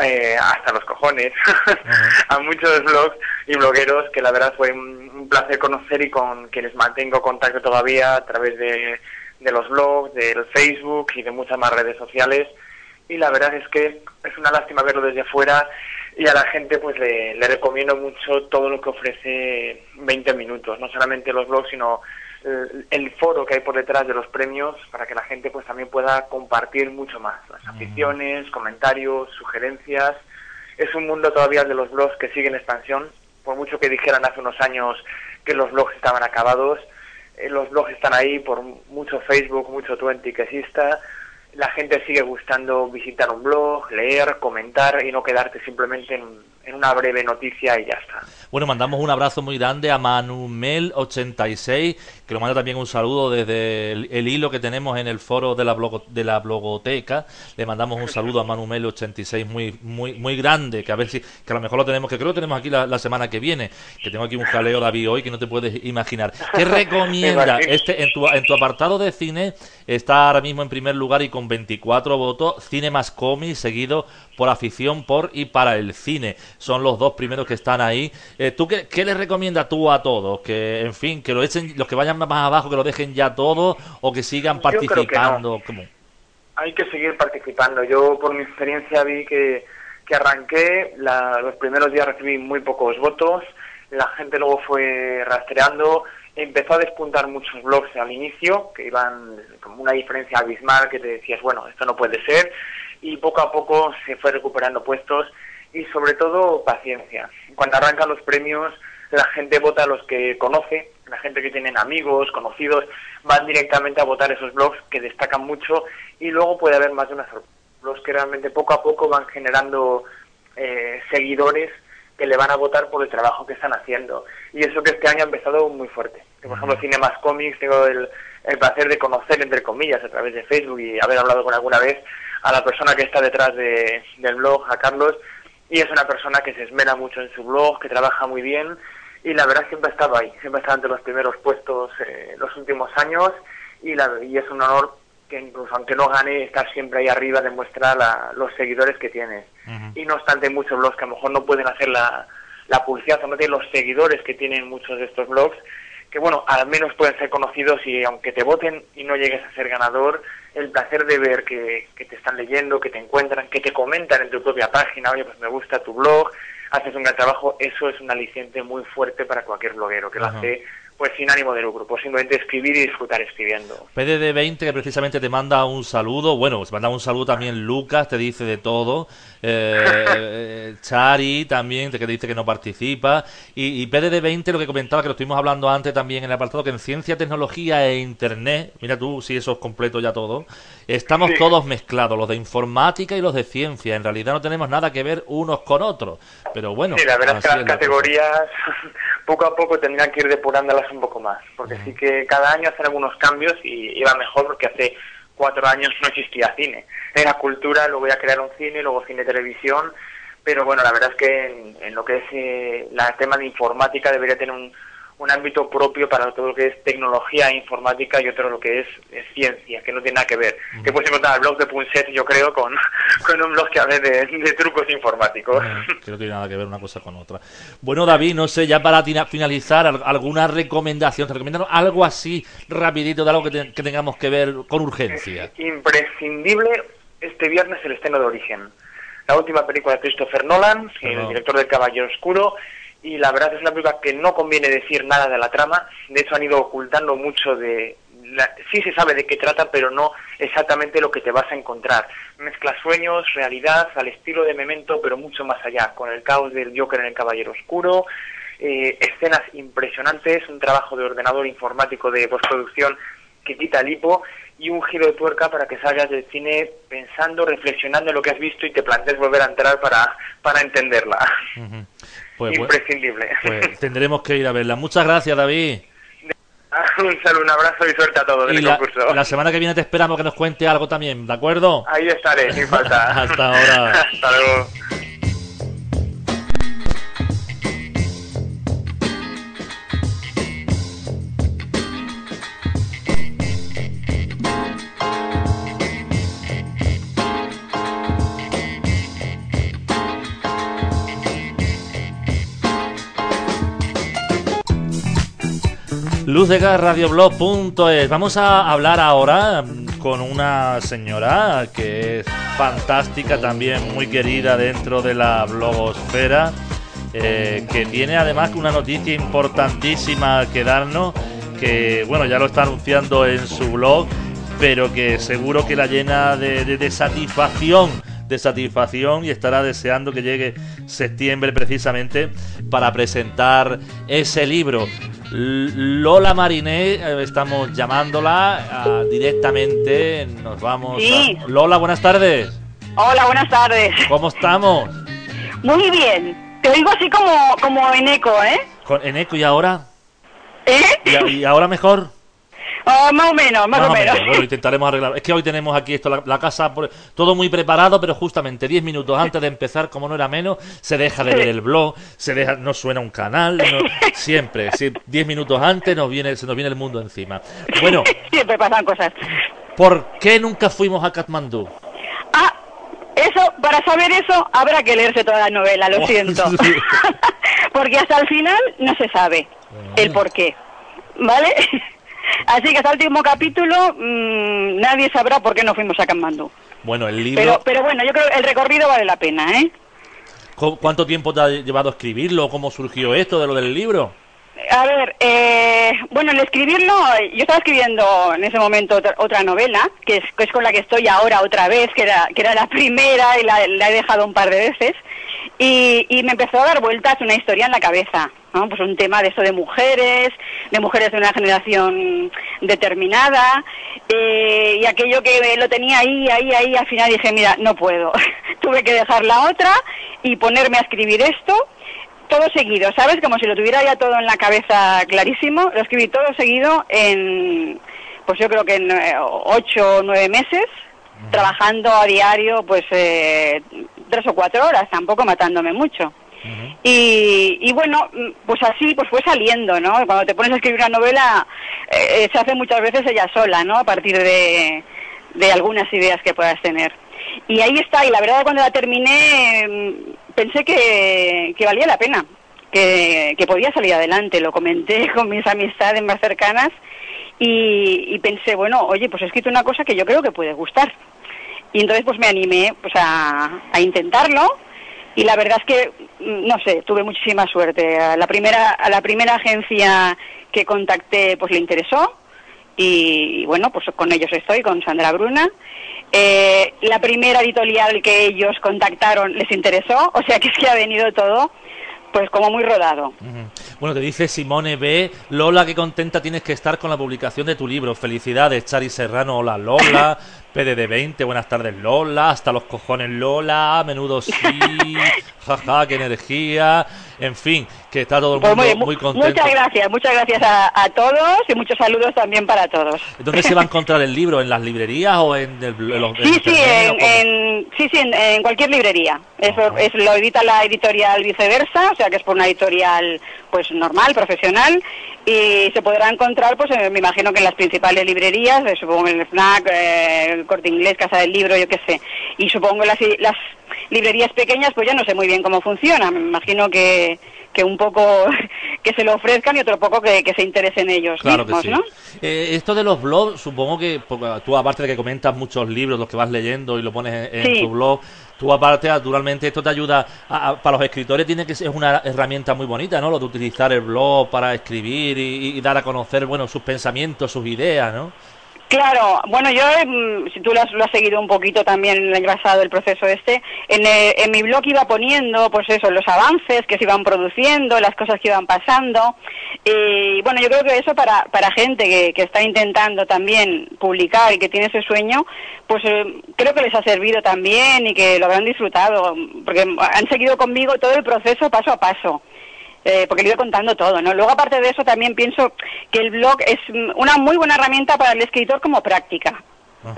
I: eh, hasta los cojones, a muchos blogs y blogueros que la verdad fue un, un placer conocer y con quienes mantengo contacto todavía a través de, de los blogs, del Facebook y de muchas más redes sociales. Y la verdad es que es una lástima verlo desde fuera y a la gente pues le, le recomiendo mucho todo lo que ofrece 20 minutos, no solamente los blogs, sino el, el foro que hay por detrás de los premios para que la gente pues también pueda compartir mucho más las aficiones, comentarios, sugerencias. Es un mundo todavía de los blogs que sigue en expansión, por mucho que dijeran hace unos años que los blogs estaban acabados, los blogs están ahí por mucho Facebook, mucho Twenty que exista, la gente sigue gustando visitar un blog, leer, comentar y no quedarte simplemente en, en una breve noticia y ya está.
C: Bueno, mandamos un abrazo muy grande a Manumel86, que nos manda también un saludo desde el, hilo que tenemos en el foro de la, de la blogoteca. Le mandamos un saludo a Manumel86 muy, muy, muy grande, que a ver si, que a lo mejor lo tenemos, que creo que lo tenemos aquí la, semana que viene, que tengo aquí un jaleo David hoy que no te puedes imaginar. ¿Qué recomienda? este en tu, en tu apartado de cine está ahora mismo en primer lugar y con 24 votos, Cine más cómic, seguido por afición por y para el cine. Son los dos primeros que están ahí. Eh, ¿Tú qué, qué les recomiendas tú a todos? Que, en fin, que lo echen, los que vayan más abajo, que lo dejen ya todo o que sigan participando.
I: Hay que seguir participando. Yo, por mi experiencia, vi que, que arranqué, los primeros días recibí muy pocos votos, la gente luego fue rastreando, empezó a despuntar muchos blogs al inicio, que iban como una diferencia abismal, que te decías, bueno, esto no puede ser, y poco a poco se fue recuperando puestos y sobre todo paciencia. Cuando arrancan los premios, la gente vota a los que conoce, la gente que tienen amigos, conocidos, van directamente a votar esos blogs que destacan mucho y luego puede haber más de una sorpresa. Blogs que realmente poco a poco van generando eh, seguidores que le van a votar por el trabajo que están haciendo. Y eso que este año ha empezado muy fuerte. Por ejemplo, Cinemas Comics, tengo el, el placer de conocer, entre comillas, a través de Facebook y haber hablado con alguna vez a la persona que está detrás de, del blog, a Carlos, y es una persona que se esmera mucho en su blog, que trabaja muy bien, y la verdad siempre ha estado ahí, siempre ha estado entre los primeros puestos eh, los últimos años, y, la, y es un honor que incluso aunque no gane, estar siempre ahí arriba demuestra la, los seguidores que tienes. Y no obstante, muchos blogs que a lo mejor no pueden hacer la, la publicidad o no tienen los seguidores que tienen muchos de estos blogs, que bueno, al menos pueden ser conocidos y aunque te voten y no llegues a ser ganador, el placer de ver que, que, te están leyendo, que te encuentran, que te comentan en tu propia página, oye, pues me gusta tu blog, haces un gran trabajo, eso es un aliciente muy fuerte para cualquier bloguero que lo hace pues sin ánimo de lucro, pues simplemente escribir y disfrutar escribiendo.
C: PDD20 que precisamente te manda un saludo, bueno, te manda un saludo también Lucas, te dice de todo, eh, Chari también, que dice que no participa, y, y, PDD20 lo que comentaba, que lo estuvimos hablando antes también en el apartado, que en ciencia, tecnología e internet, mira tú si eso es completo ya todo, estamos todos mezclados, los de informática y los de ciencia, en realidad no tenemos nada que ver unos con otros, pero bueno.
I: Sí, la verdad es que las categorías poco a poco tendrían que ir depurándolas un poco más, porque sí que cada año hacen algunos cambios y iba mejor porque hace cuatro años no existía cine. Era cultura, luego voy a crear un cine, luego cine televisión, pero bueno, la verdad es que en, lo que es eh, el tema de informática debería tener un, un ámbito propio para todo lo que es tecnología informática y otro lo que es, ciencia, que no tiene nada que ver. Que puedes encontrar el blog de Punset, yo creo, con, con un blog que hable de, trucos informáticos.
C: que no tiene nada que ver una cosa con otra. Bueno, David, no sé, ya para finalizar, alguna recomendación, ¿te recomiendan algo así rapidito de algo que, tengamos que ver con urgencia?
I: imprescindible este viernes el estreno de Origen. La última película de Christopher Nolan, el director del Caballero Oscuro, y la verdad es una película que no conviene decir nada de la trama, de hecho han ido ocultando mucho de... sí se sabe de qué trata, pero no exactamente lo que te vas a encontrar. Mezcla sueños, realidad, al estilo de Memento, pero mucho más allá, con el caos del Joker en el Caballero Oscuro, eh, escenas impresionantes, un trabajo de ordenador informático de postproducción que quita el hipo y un giro de tuerca para que salgas del cine pensando, reflexionando en lo que has visto y te plantees volver a entrar para, para entenderla. Pues, Imprescindible.
C: Pues, tendremos que ir a verla. Muchas gracias, David.
I: Un saludo, un abrazo y suerte a todos en el concurso.
C: La semana que viene te esperamos que nos cuente algo también, ¿de acuerdo?
I: Ahí estaré, sin falta.
C: Hasta ahora.
I: Hasta luego.
C: luzdegarradioblog.es. Vamos a hablar ahora con una señora que es fantástica, también muy querida dentro de la blogosfera, eh, que tiene además una noticia importantísima que darnos, que bueno, ya lo está anunciando en su blog, pero que seguro que la llena de satisfacción de satisfacción y estará deseando que llegue septiembre precisamente para presentar ese libro. Lola Mariné, eh, estamos llamándola directamente, nos vamos. Lola, buenas tardes.
J: Hola, buenas tardes.
C: ¿Cómo estamos?
J: Muy bien. Te oigo así como, como en eco, ¿eh?
C: En eco y ahora.
J: ¿Eh?
C: ¿Y, a- y ahora mejor?
J: Ah, más o menos, más, o menos.
C: Bueno, intentaremos arreglar. Es que hoy tenemos aquí esto, la, la casa, por- todo muy preparado, pero justamente 10 minutos antes de empezar, como no era menos, se deja de ver el blog, se deja, no suena un canal, no- siempre. sí, 10 minutos antes nos viene, se nos viene el mundo encima. Bueno,
J: Siempre pasan cosas.
C: ¿por qué nunca fuimos a Katmandú?
J: Ah, eso, para saber eso, habrá que leerse toda la novela, lo siento. Porque hasta el final no se sabe el por qué. ¿Vale? Así que hasta el último capítulo mm, nadie sabrá por qué no fuimos a Kamandú.
C: Bueno, el libro,
J: Pero, pero bueno, yo creo que el recorrido vale la pena, ¿eh?
C: ¿cu- ¿cuánto tiempo te ha llevado a escribirlo? ¿Cómo surgió esto de lo del libro?
J: A ver, eh, bueno, el escribirlo, yo estaba escribiendo en ese momento otra, otra novela, que es, que es con la que estoy ahora otra vez, que era, que era la primera y la, la he dejado un par de veces, y, y me empezó a dar vueltas una historia en la cabeza, ¿no? Pues un tema de eso de mujeres, de mujeres de una generación determinada, eh, y aquello que lo tenía ahí, ahí, ahí, al final dije, mira, no puedo. Tuve que dejar la otra y ponerme a escribir esto todo seguido, ¿sabes? Como si lo tuviera ya todo en la cabeza clarísimo. Lo escribí todo seguido en, pues yo creo que en eh, ocho o nueve meses, trabajando a diario, pues eh, tres o cuatro horas, tampoco matándome mucho. Y, y bueno, mm, pues así pues fue saliendo, ¿no? Cuando te pones a escribir una novela, eh, se hace muchas veces ella sola, ¿no? A partir de, de algunas ideas que puedas tener. Y ahí está, y la verdad cuando la terminé mm, pensé que, valía la pena, que, podía salir adelante, lo comenté con mis amistades más cercanas y, y pensé, bueno, oye, pues he escrito una cosa que yo creo que puede gustar. Y entonces pues me animé pues a, a intentarlo y la verdad es que no sé tuve muchísima suerte a la primera a la primera agencia que contacté pues le interesó y, bueno pues con ellos estoy con Sandra Bruna Eh, la primera editorial que ellos contactaron les interesó o sea que es que ha venido todo pues como muy rodado
C: Bueno, te dice Simone B. Lola, qué contenta tienes que estar con la publicación de tu libro. Felicidades, Chari Serrano. Hola, Lola. PDD20, buenas tardes, Lola. Hasta los cojones, Lola. Menudo sí. Jaja, qué energía. En fin, que está todo el
J: Pues
C: mundo
J: muy,
C: muy contento.
J: muchas gracias muchas gracias a, a todos y muchos saludos también para todos
C: ¿Dónde se va a encontrar el libro? ¿En las librerías o en, el, en los en
J: Sí, sí, en, en- sí, sí, en, cualquier librería. Eso es, lo edita la editorial viceversa, o sea que es por una editorial pues normal, profesional, y se podrá encontrar, pues me imagino que en las principales librerías, supongo en el FNAC, eh, el Corte Inglés, Casa del Libro, yo qué sé, y supongo las, las librerías pequeñas, pues ya no sé muy bien cómo funciona, me imagino que, que un poco que se lo ofrezcan y otro poco que, que se interesen ellos
C: Claro que
J: mismos,
C: sí.
J: ¿no?
C: Eh, esto de los blogs, supongo que tú, aparte de que comentas muchos libros, los que vas leyendo y lo pones en, tu blog, tú aparte, naturalmente, esto te ayuda, a- a- para los escritores tiene que ser es una herramienta muy bonita, ¿no? Lo de utilizar el blog para escribir y, y dar a conocer, bueno, sus pensamientos, sus ideas, ¿no?
J: Claro, bueno, yo, mm, si tú lo has, lo has seguido un poquito también el pasado, el proceso este, en, eh, en mi blog iba poniendo, pues eso, los avances que se iban produciendo, las cosas que iban pasando. Y bueno, yo creo que eso para, para gente que, que está intentando también publicar y que tiene ese sueño, pues eh, creo que les ha servido también y que lo habrán disfrutado, porque han seguido conmigo todo el proceso paso a paso eh, porque le iba contando todo, ¿no? Luego, aparte de eso, también pienso que el blog es mm, una muy buena herramienta para el escritor como práctica.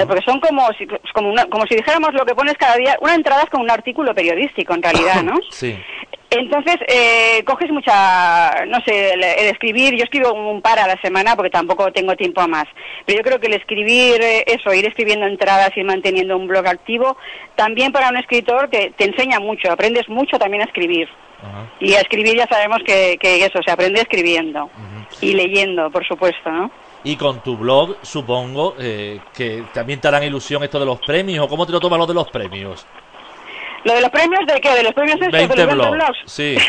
J: Porque son como si, como, una- como si dijéramos lo que pones cada día, una entrada es como un artículo periodístico en realidad, ¿no?
C: Sí.
J: Entonces, eh, coges mucha, no sé, el, el escribir, yo escribo un par a la semana porque tampoco tengo tiempo a más, pero yo creo que el escribir, eh, eso, ir escribiendo entradas y manteniendo un blog activo, también para un escritor que te enseña mucho, aprendes mucho también a escribir. Y a escribir ya sabemos que, que eso, se aprende escribiendo y leyendo, por supuesto, ¿no?
C: Y con tu blog, supongo eh, que también te harán ilusión esto de los premios, o cómo te lo tomas lo de los premios.
J: ¿Lo de los premios de qué? ¿De los premios estos?
C: 20
J: ¿De los 20
C: blogs.
J: blogs?
C: Sí.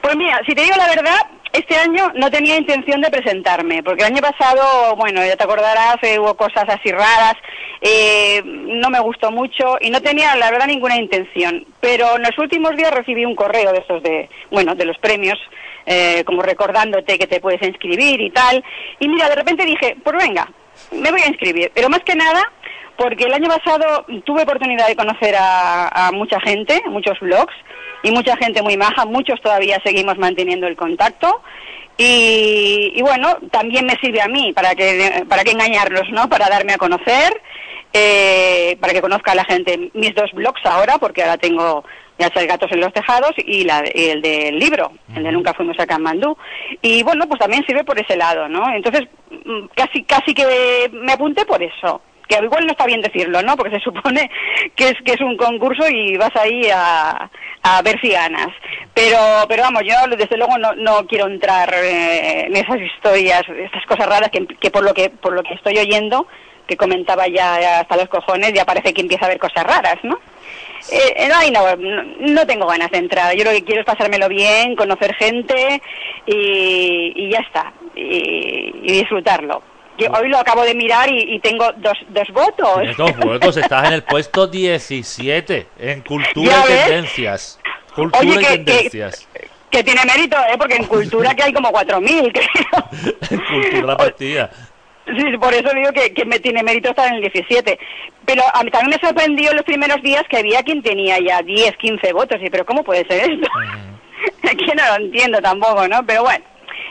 J: Pues mira, si te digo la verdad, este año no tenía intención de presentarme, porque el año pasado, bueno, ya te acordarás, eh, hubo cosas así raras, eh, no me gustó mucho y no tenía, la verdad, ninguna intención. Pero en los últimos días recibí un correo de esos de, bueno, de los premios, eh, como recordándote que te puedes inscribir y tal. Y mira, de repente dije, pues venga, me voy a inscribir. Pero más que nada, porque el año pasado tuve oportunidad de conocer a, a mucha gente, muchos blogs, y mucha gente muy maja, muchos todavía seguimos manteniendo el contacto. Y, y bueno, también me sirve a mí, para que, para que engañarlos, ¿no? Para darme a conocer, eh, para que conozca a la gente mis dos blogs ahora, porque ahora tengo ya sea el Gatos en los Tejados y, la, y el del libro, el de Nunca Fuimos a Kamandú. Y bueno, pues también sirve por ese lado, ¿no? Entonces, mm, casi, casi que me apunté por eso que igual no está bien decirlo, ¿no? Porque se supone que es que es un concurso y vas ahí a, a ver si ganas. Pero pero vamos, yo desde luego no, no quiero entrar eh, en esas historias, estas cosas raras que, que por lo que por lo que estoy oyendo que comentaba ya hasta los cojones, ya parece que empieza a haber cosas raras, ¿no? Eh, ay, no, no, tengo ganas de entrar. Yo lo que quiero es pasármelo bien, conocer gente y, y ya está, y disfrutarlo. Yo hoy lo acabo de mirar y, y tengo dos, dos votos.
C: Tienes dos votos, estás en el puesto 17 en Cultura
J: ¿Ya
C: y? Tendencias. Cultura
J: Oye,
C: y
J: que-
C: Tendencias.
J: Que tiene mérito, ¿eh? Porque en cultura que hay como 4.000, creo.
C: En Cultura la partida.
J: Sí, por eso digo que, que me tiene mérito estar en el 17. Pero a mí también me sorprendió en los primeros días que había quien tenía ya 10, 15 votos. Y, pero ¿cómo puede ser esto? que no lo entiendo tampoco, ¿no? Pero bueno,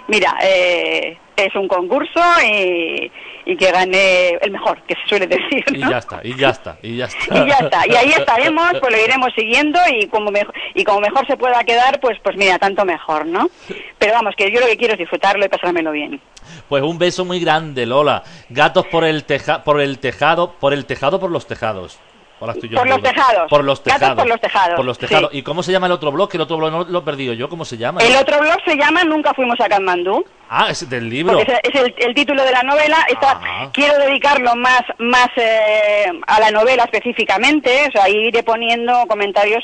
J: mira, eh, es un concurso y, y que gane el mejor, que se suele decir,
C: Y
J: ¿no?
C: ya está, y ya está, y ya está.
J: Y ya está, y ahí estaremos, pues lo iremos siguiendo y como mejor, y como mejor se pueda quedar, pues pues mira, tanto mejor, ¿no? Pero vamos, que yo lo que quiero es disfrutarlo y pasármelo bien.
C: Pues un beso muy grande, Lola. Gatos por el teja por el tejado, por el tejado por los tejados. Ahora estoy yo
J: Por
C: en
J: los tejados.
C: Por los
J: Gatos
C: tejados.
J: por los tejados,
C: Por los tejados.
J: sí.
C: ¿Y cómo se llama el otro blog? Que el otro blog no lo he perdido yo. ¿Cómo se llama?
J: El otro blog se llama Nunca fuimos a Katmandú.
C: Ah, es del libro.
J: Porque es, es el, el título de la novela. Está,
C: Ah.
J: quiero dedicarlo más, más eh, a la novela específicamente. O sea, iré poniendo comentarios,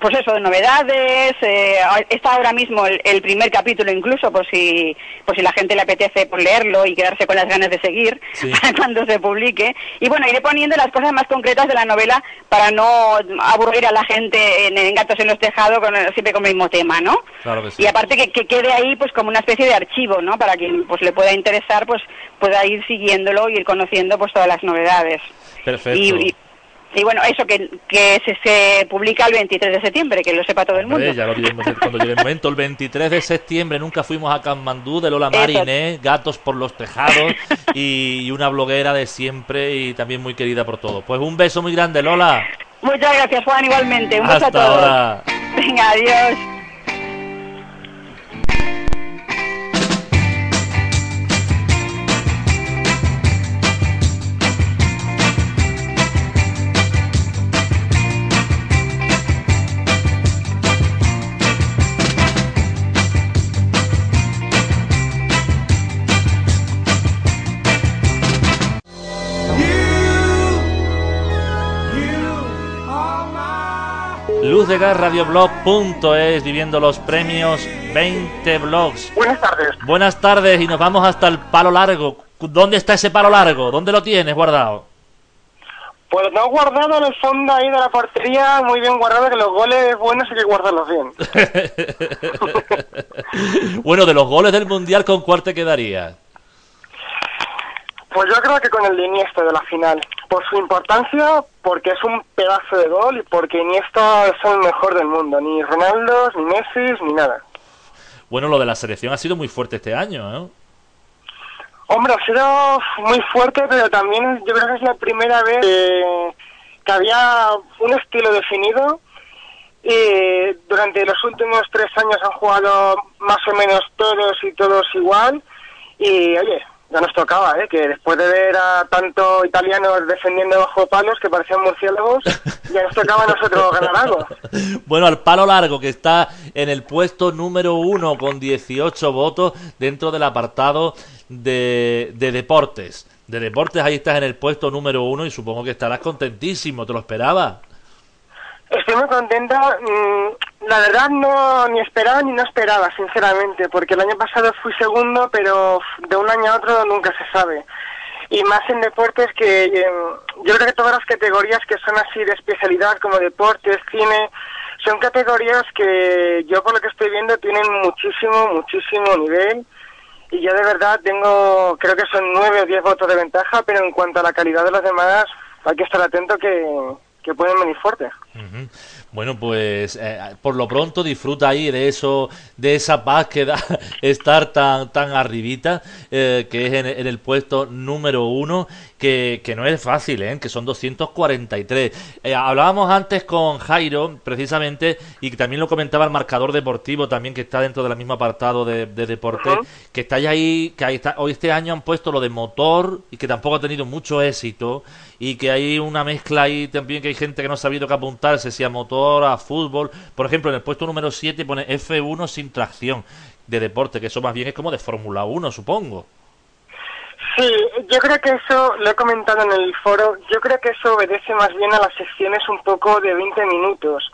J: pues eso, de novedades. eh, está ahora mismo el, el primer capítulo incluso, por si, por si la gente le apetece por leerlo y quedarse con las ganas de seguir
C: Sí.
J: para cuando se publique. Y bueno, iré poniendo las cosas más concretas de la novela para no aburrir a la gente en, en Gatos en los Tejados con, siempre con el mismo tema, ¿no?
C: Claro que sí.
J: Y aparte que, que quede ahí pues como una especie de archivo, ¿no? Para quien pues le pueda interesar, pues pueda ir siguiéndolo y ir conociendo pues todas las novedades.
C: Perfecto.
J: Y, y- y bueno, eso que, que se, se publica el 23 de septiembre, que lo sepa todo el mundo.
C: Hombre, ya lo diremos cuando llegue el momento. El 23 de septiembre nunca fuimos a Katmandú de Lola. Mariné, Gatos por los Tejados y, y una bloguera de siempre y también muy querida por todos. Pues un beso muy grande, Lola.
J: Muchas gracias, Juan, igualmente. Un beso a todos.
C: ahora.
J: Venga, adiós.
C: Luzdegarradioblog.es viviendo los premios 20 blogs.
K: Buenas tardes.
C: Buenas tardes y nos vamos hasta el palo largo. ¿Dónde está ese palo largo? ¿Dónde lo tienes guardado?
K: Pues tengo guardado en el fondo ahí de la portería, muy bien guardado, que los goles buenos hay que guardarlos bien.
C: bueno, de los goles del Mundial, ¿con cuál te quedaría?
K: Pues yo creo que con el de Iniesta de la final. Por su importancia, porque es un pedazo de gol y porque Iniesta es el mejor del mundo. Ni Ronaldo, ni Messi, ni nada.
C: Bueno, lo de la selección ha sido muy fuerte este año, ¿eh?
K: Hombre, ha sido muy fuerte, pero también yo creo que es la primera vez que, que había un estilo definido. Y durante los últimos tres años han jugado más o menos todos y todos igual. Y oye, ya nos tocaba, ¿eh? que después de ver a tanto italianos defendiendo bajo palos que parecían murciélagos, ya nos tocaba a nosotros ganar algo.
C: Bueno, al palo largo que está en el puesto número uno con 18 votos dentro del apartado de, de deportes. De deportes ahí estás en el puesto número uno y supongo que estarás contentísimo, ¿te lo esperaba?
K: Estoy muy contenta. mm, La verdad no ni esperaba ni no esperaba, sinceramente, porque el año pasado fui segundo, pero de un año a otro nunca se sabe. Y más en deportes que eh, yo creo que todas las categorías que son así de especialidad, como deportes, cine, son categorías que yo por lo que estoy viendo tienen muchísimo, muchísimo nivel. Y yo de verdad tengo, creo que son nueve o diez votos de ventaja, pero en cuanto a la calidad de los demás, hay que estar atento que, que pueden venir fuertes.
C: Bueno, pues eh, por lo pronto disfruta ahí de eso, de esa paz que da estar tan tan arribita, eh, que es en, en el puesto número uno, que, que no es fácil, ¿eh? que son 243. Eh, hablábamos antes con Jairo, precisamente, y que también lo comentaba el marcador deportivo, también que está dentro del mismo apartado de, de deporte, que está ahí, que ahí está, hoy este año han puesto lo de motor y que tampoco ha tenido mucho éxito y que hay una mezcla ahí también que hay gente que no ha sabido que apuntarse, si a motor, a fútbol. Por ejemplo, en el puesto número 7 pone F1 sin tracción de deporte, que eso más bien es como de Fórmula 1, supongo.
K: Sí, yo creo que eso, lo he comentado en el foro, yo creo que eso obedece más bien a las secciones un poco de 20 minutos.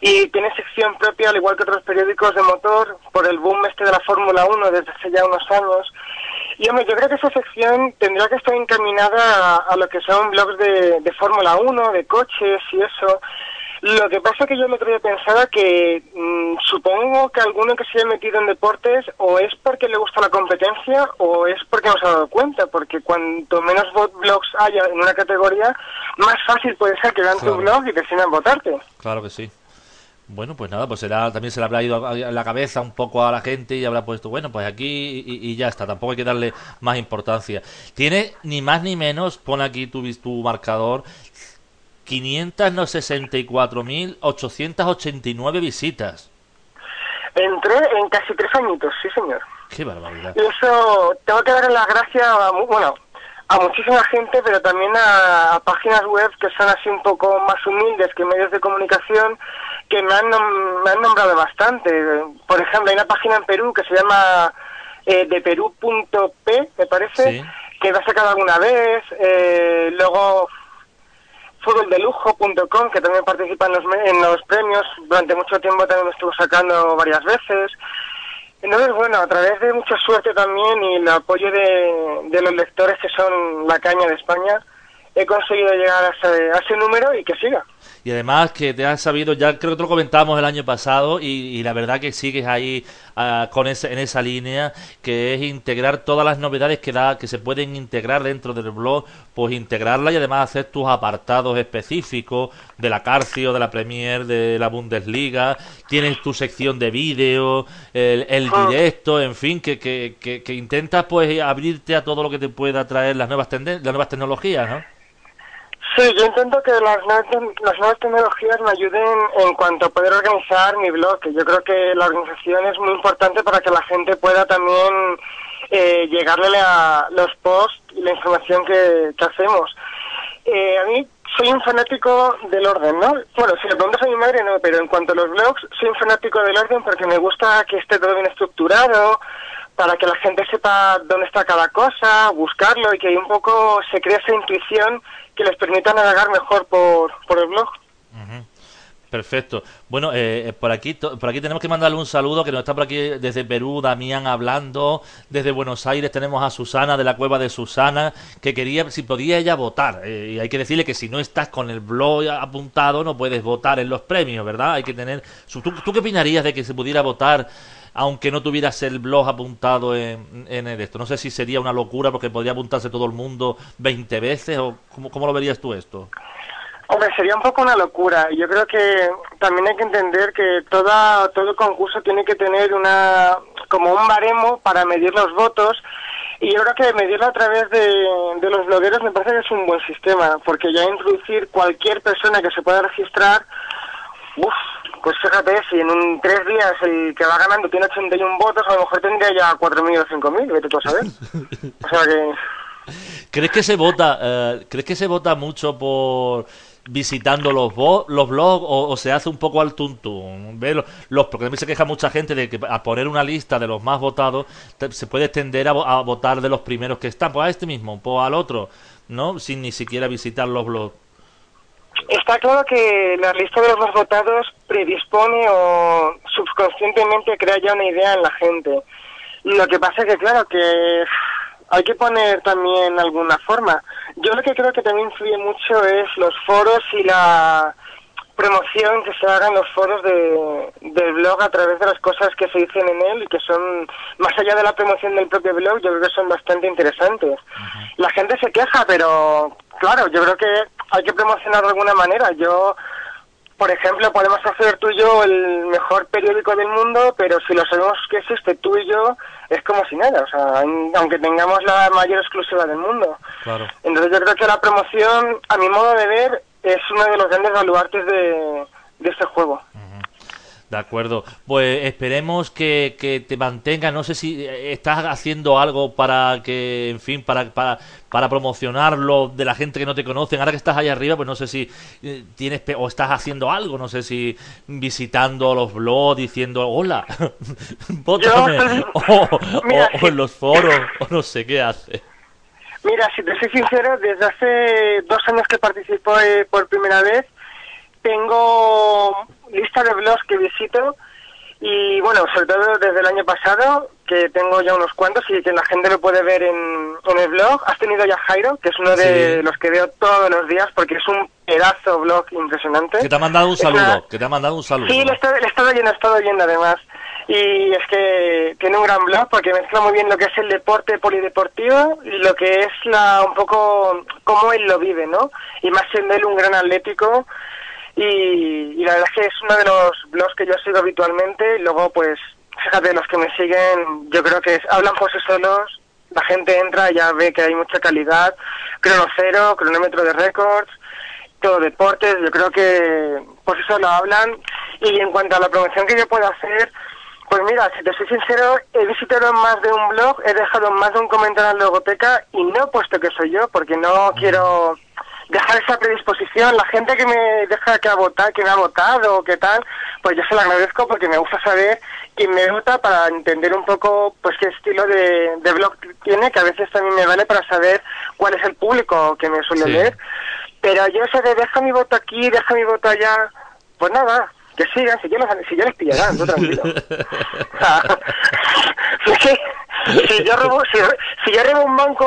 K: Y tiene sección propia, al igual que otros periódicos de motor, por el boom este de la Fórmula 1 desde hace ya unos años. Y hombre, yo creo que esa sección tendría que estar encaminada a, lo que son blogs de, de Fórmula 1, de coches y eso. Lo que pasa es que yo el otro día pensaba que mm, supongo que alguno que se haya metido en deportes o es porque le gusta la competencia o es porque no se ha dado cuenta, porque cuanto menos blogs haya en una categoría, más fácil puede ser que vean
C: Claro.
K: tu blog y decidan votarte.
C: Claro que sí. Bueno, pues nada, pues será, también se le habrá ido a la cabeza un poco a la gente y habrá puesto, bueno, pues aquí y, y ya está, tampoco hay que darle más importancia. Tiene ni más ni menos, pone aquí tu, tu marcador, 564.889 visitas.
K: Entré en casi tres añitos, sí señor.
C: Qué barbaridad.
K: Y eso, tengo que darle las gracias a, bueno, a muchísima gente, pero también a, a páginas web que son así un poco más humildes que medios de comunicación, que me han, me han nombrado bastante. Por ejemplo, hay una página en Perú que se llama eh, deperú.p, me parece,
C: Sí.
K: que la ha sacado alguna vez. Eh, luego futboldelujo.com, que también participa en los, en los premios. Durante mucho tiempo también me estuvo sacando varias veces. Entonces, bueno, a través de mucha suerte también y el apoyo de, de los lectores que son la caña de España, he conseguido llegar a ese, a ese número y que siga.
C: Y además que te has sabido, ya creo que te lo comentábamos el año pasado y, y la verdad que sigues ahí ah, con ese, en esa línea que es integrar todas las novedades que da, que se pueden integrar dentro del blog, pues integrarla y además hacer tus apartados específicos de la Carcio, de la Premier, de la Bundesliga, tienes tu sección de vídeo, el, el
K: Ah.
C: directo, en fin, que, que, que, que intentas pues abrirte a todo lo que te pueda traer las nuevas las nuevas tecnologías, ¿no?
K: Sí, yo intento que las nuevas, las nuevas tecnologías me ayuden en cuanto a poder organizar mi blog, que yo creo que la organización es muy importante para que la gente pueda también eh, llegarle a los posts y la información que, hacemos. Eh, a mí soy un fanático del orden, ¿no? Bueno, si le preguntas a mi madre, no, pero en cuanto a los blogs, soy un fanático del orden porque me gusta que esté todo bien estructurado, para que la gente sepa dónde está cada cosa, buscarlo y que un poco se cree esa intuición que les permita navegar mejor por, por el blog.
C: Perfecto. Bueno, eh, eh, por aquí por aquí tenemos que mandarle un saludo que nos está por aquí desde Perú, Damián hablando, desde Buenos Aires tenemos a Susana de la cueva de Susana que quería si podía ella votar eh, y hay que decirle que si no estás con el blog apuntado no puedes votar en los premios, ¿verdad? Hay que tener ¿tú, tú qué opinarías de que se pudiera votar aunque no tuvieras el blog apuntado en, esto? No sé si sería una locura porque podría apuntarse todo el mundo 20 veces o cómo, cómo lo verías tú esto?
K: Hombre, sería un poco una locura. Yo creo que también hay que entender que toda, todo concurso tiene que tener una como un baremo para medir los votos y yo creo que medirlo a través de, de los blogueros me parece que es un buen sistema, porque ya introducir cualquier persona que se pueda registrar, uff, pues fíjate, si en un tres días el que va ganando tiene 81 votos, a lo mejor tendría ya 4.000 o 5.000, vete tú a saber. O sea que...
C: ¿Crees que se vota, eh, crees que se vota mucho por visitando los los blogs o, o se hace un poco al tuntún? Ve lo- los porque también se queja mucha gente de que a poner una lista de los más votados te- se puede extender a, a votar de los primeros que están, pues a este mismo, pues al otro, ¿no? Sin ni siquiera visitar los blogs.
K: Está claro que la lista de los más votados predispone o subconscientemente crea ya una idea en la gente. Lo que pasa es que, claro, que hay que poner también alguna forma. Yo lo que creo que también influye mucho es los foros y la promoción que se haga en los foros de, del blog a través de las cosas que se dicen en él y que son, más allá de la promoción del propio blog, yo creo que son bastante interesantes. La gente se queja, pero claro, yo creo que hay que promocionar de alguna manera. Yo por ejemplo, podemos hacer tú y yo el mejor periódico del mundo, pero si lo sabemos que existe tú y yo, es como si nada, o sea, aunque tengamos la mayor exclusiva del mundo.
C: Claro.
K: Entonces yo creo que la promoción, a mi modo de ver, es uno de los grandes baluartes de, de este juego.
C: De acuerdo. Pues esperemos que, que te mantenga. No sé si eh, estás haciendo algo para que, en fin, para, para, para promocionarlo de la gente que no te conocen. Ahora que estás ahí arriba, pues no sé si eh, tienes o estás haciendo algo. No sé si visitando los blogs, diciendo hola, vótame.
K: Yo-
C: O,
K: Mira,
C: o- o en los foros, o no sé qué hace.
K: Mira, si te soy sincero, desde hace dos años que participo eh, por primera vez, tengo lista de blogs que visito y bueno, sobre todo desde el año pasado, que tengo ya unos cuantos y que la gente lo puede ver en, en el blog. Has tenido ya Jairo, que es uno de
C: Sí.
K: los que veo todos los días porque es un pedazo blog impresionante.
C: Que te ha mandado un
K: Es una-
C: saludo. Que te ha mandado un saludo.
K: Sí, le he estado, le he estado oyendo, he estado oyendo además. Y es que tiene un gran blog porque mezcla muy bien lo que es el deporte polideportivo y lo que es la un poco cómo él lo vive, ¿no? Y más siendo él un gran atlético. Y, y la verdad es que es uno de los blogs que yo sigo habitualmente. Y luego, pues, fíjate, los que me siguen, yo creo que es- hablan por sí solos. La gente entra ya ve que hay mucha calidad. Crono cero, cronómetro de récords todo deportes, yo creo que por eso lo hablan. Y en cuanto a la promoción que yo puedo hacer, pues mira, si te soy sincero, he visitado más de un blog, he dejado más de un comentario en la logoteca y no he puesto que soy yo, porque no quiero dejar esa predisposición. La gente que me deja que ha votado, que me ha votado o qué tal, pues yo se lo agradezco porque me gusta saber quién me vota para entender un poco pues qué estilo de, de blog tiene, que a veces también me vale para saber cuál es el público que me suele
C: Sí.
K: leer. Pero yo eso de deja mi voto aquí, deja mi voto allá, pues nada, que sigan, si yo, los, si yo les pillarán, tú tranquilo. O sea, si, si yo robo, si, si yo robo un banco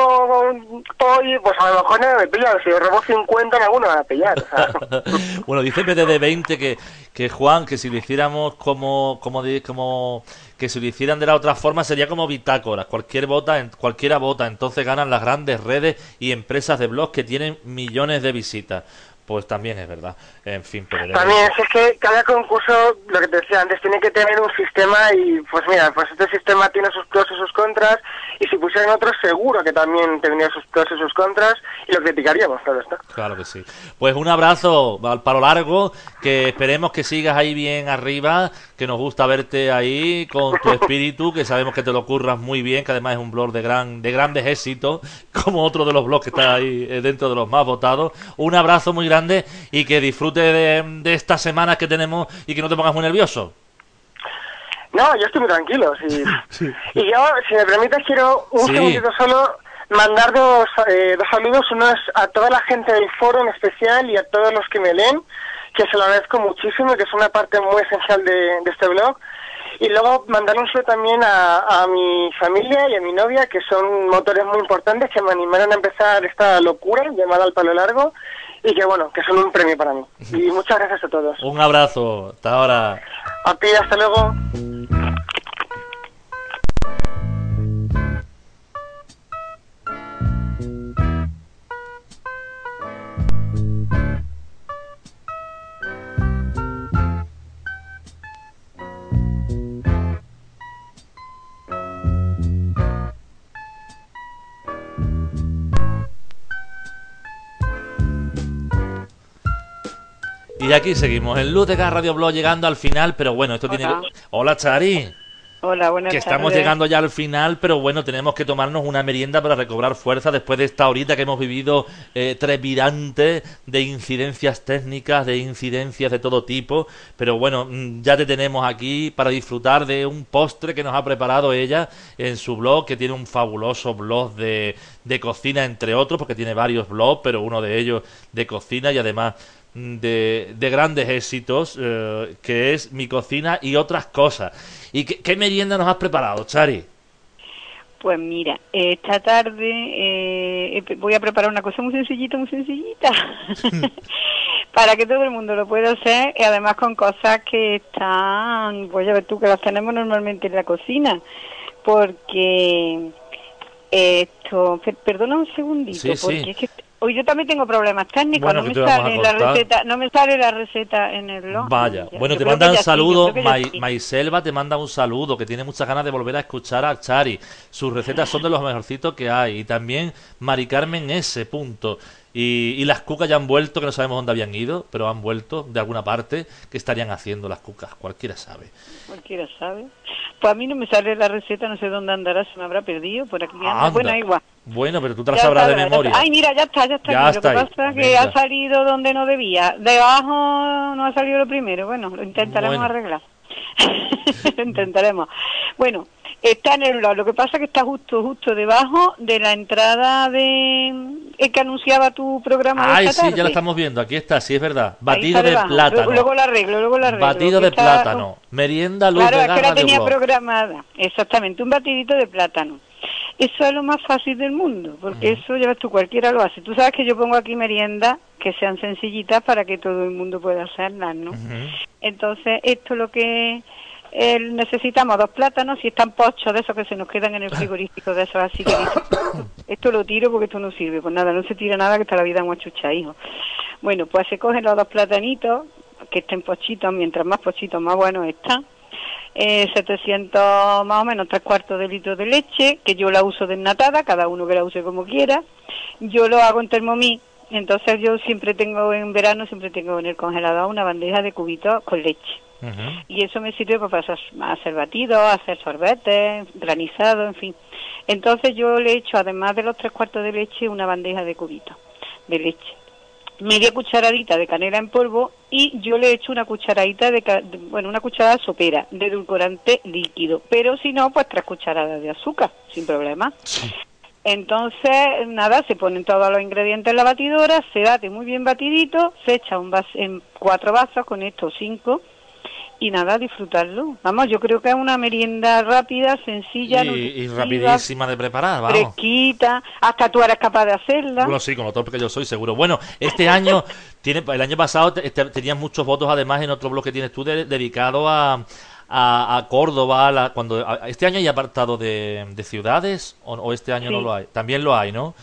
K: hoy, pues a lo mejor no me pillan, si yo robo 50 en alguno me van a pillar. o sea.
C: bueno, dice PDD20 que, que Juan, que si lo hiciéramos como, como, como que si lo hicieran de la otra forma sería como bitácoras. Cualquier vota, en- cualquiera vota, entonces ganan las grandes redes y empresas de blogs que tienen millones de visitas. Pues también es verdad. En fin, PDD20.
K: También es que cada concurso, lo que te decía antes, tiene que tener un sistema y pues mira, pues este sistema tiene sus pros y sus contras y si pusieran otro seguro que también tendría sus pros y sus contras y lo criticaríamos, claro está.
C: Claro que sí. Pues un abrazo al palo largo, que esperemos que sigas ahí bien arriba, que nos gusta verte ahí con tu espíritu, que sabemos que te lo curras muy bien, que además es un blog de gran de grandes éxitos, como otro de los blogs que está ahí eh, dentro de los más votados. Un abrazo muy grande y que disfrute de, de estas semanas que tenemos y que no te pongas muy nervioso.
K: No, yo estoy muy tranquilo. sí. Y yo, si me permites, quiero un
C: Sí.
K: segundito solo mandar dos, eh, dos saludos, uno es a toda la gente del foro en especial y a todos los que me leen, que se lo agradezco muchísimo, que es una parte muy esencial de, de este blog. Y luego mandar un saludo también a, a mi familia y a mi novia, que son motores muy importantes que me animaron a empezar esta locura llamada al palo largo y que bueno, que son un premio para mí. Y muchas gracias a todos.
C: Un abrazo. Hasta ahora.
K: A ti, hasta luego.
C: Y aquí seguimos en Luz de Gas Radio Blog llegando al final, pero bueno, esto tiene...
J: Hola.
C: Chari.
J: Hola, buenas
C: que estamos
J: tardes.
C: llegando ya al final, pero bueno, tenemos que tomarnos una merienda para recobrar fuerza después de esta horita que hemos vivido eh, trepidante de incidencias técnicas, de incidencias de todo tipo. Pero bueno, mm, ya te tenemos aquí para disfrutar de un postre que nos ha preparado ella en su blog, que tiene un fabuloso blog de, de cocina, entre otros, porque tiene varios blogs, pero uno de ellos de cocina y además de, de grandes éxitos, eh, que es Mi Cocina y otras cosas. ¿Y qué, qué merienda nos has preparado, Chari?
J: Pues mira, esta tarde eh, voy a preparar una cosa muy sencillita, muy sencillita, para que todo el mundo lo pueda hacer y además con cosas que están, pues ya ves tú, que las tenemos normalmente en la cocina, porque esto, per- perdona un segundito,
C: Sí, sí.
J: porque es que
L: Hoy yo también tengo problemas técnicos,
C: Bueno,
L: no me sale la receta, no me sale la receta en el blog.
C: Vaya,
L: Ya,
C: bueno, te
L: creo
C: manda
L: que
C: un
L: ya sí, sí.
C: Maiselva te manda un saludo, que tiene muchas ganas de volver a escuchar a Chari. Sus recetas son de los mejorcitos que hay. Y también Mari Carmen S. Punto. Y, y las cucas ya han vuelto, que no sabemos dónde habían ido, pero han vuelto de alguna parte. ¿Qué estarían haciendo las cucas? Cualquiera sabe.
L: Cualquiera sabe. Pues a mí no me sale la receta, no sé dónde andará, se me habrá perdido por aquí. anda.
C: Anda.
L: Bueno, igual.
C: Bueno, pero tú te la sabrás de memoria.
L: Ay, mira, ya está, ya está.
C: Ya está
L: lo que pasa es que
C: Venga.
L: ha salido donde no debía. Debajo no ha salido lo primero. Bueno, lo intentaremos
C: Bueno.
L: arreglar. lo intentaremos. Bueno, está en el blog. Lo que pasa es que está justo, justo debajo de la entrada de el que anunciaba tu programa de
C: Ay,
L: esta
C: sí, ya lo estamos viendo. Aquí está, sí, es verdad. Batido de
L: debajo.
C: plátano.
L: Luego, lo arreglo, luego lo arreglo.
C: Batido de
L: está-
C: plátano. Merienda luz
L: Claro,
C: de
L: es que la
C: de
L: tenía programada. Exactamente, un batidito de plátano. Eso es lo más fácil del mundo, porque eso ya ves tú, cualquiera lo hace. Tú sabes que yo pongo aquí meriendas que sean sencillitas para que todo el mundo pueda hacerlas, ¿no? Entonces, esto lo que necesitamos, dos plátanos, si están pochos de esos que se nos quedan en el frigorífico, de esos así que dices, esto lo tiro porque esto no sirve, pues nada, no se tira nada que está la vida muy chucha, hijo. Bueno, pues se cogen los dos platanitos, que estén pochitos, mientras más pochitos más buenos están. Eh, 700 más o menos, tres cuartos de litro de leche, que yo la uso desnatada, cada uno que la use como quiera. Yo lo hago en Thermomix, entonces yo siempre tengo, en verano, siempre tengo en el congelador una bandeja de cubitos con leche. Y eso me sirve pues, para hacer, batidos, hacer sorbetes, granizado, en fin. Entonces yo le echo, además de los tres cuartos de leche, una bandeja de cubitos de leche. Media cucharadita de canela en polvo y yo le echo una cucharadita de, bueno, una cucharada sopera de edulcorante líquido. Pero si no, pues tres cucharadas de azúcar, sin problema. Entonces, nada, se ponen todos los ingredientes en la batidora, se bate muy bien batidito, se echa un vas- en cuatro vasos con estos cinco y nada, disfrutarlo. Vamos, yo creo que es una merienda rápida, sencilla,
C: Y, y rapidísima de preparar, vamos.
L: fresquita, hasta tú eres capaz de hacerla.
C: Bueno, sí, con lo torpe que yo soy, seguro. Bueno, este año, tiene, el año pasado te- te- tenías muchos votos, además, en otro blog que tienes tú, de- dedicado a, a, a Córdoba. a la- cuando a- ¿Este año hay apartado de, de ciudades o, o este año no lo hay? También lo hay, ¿no?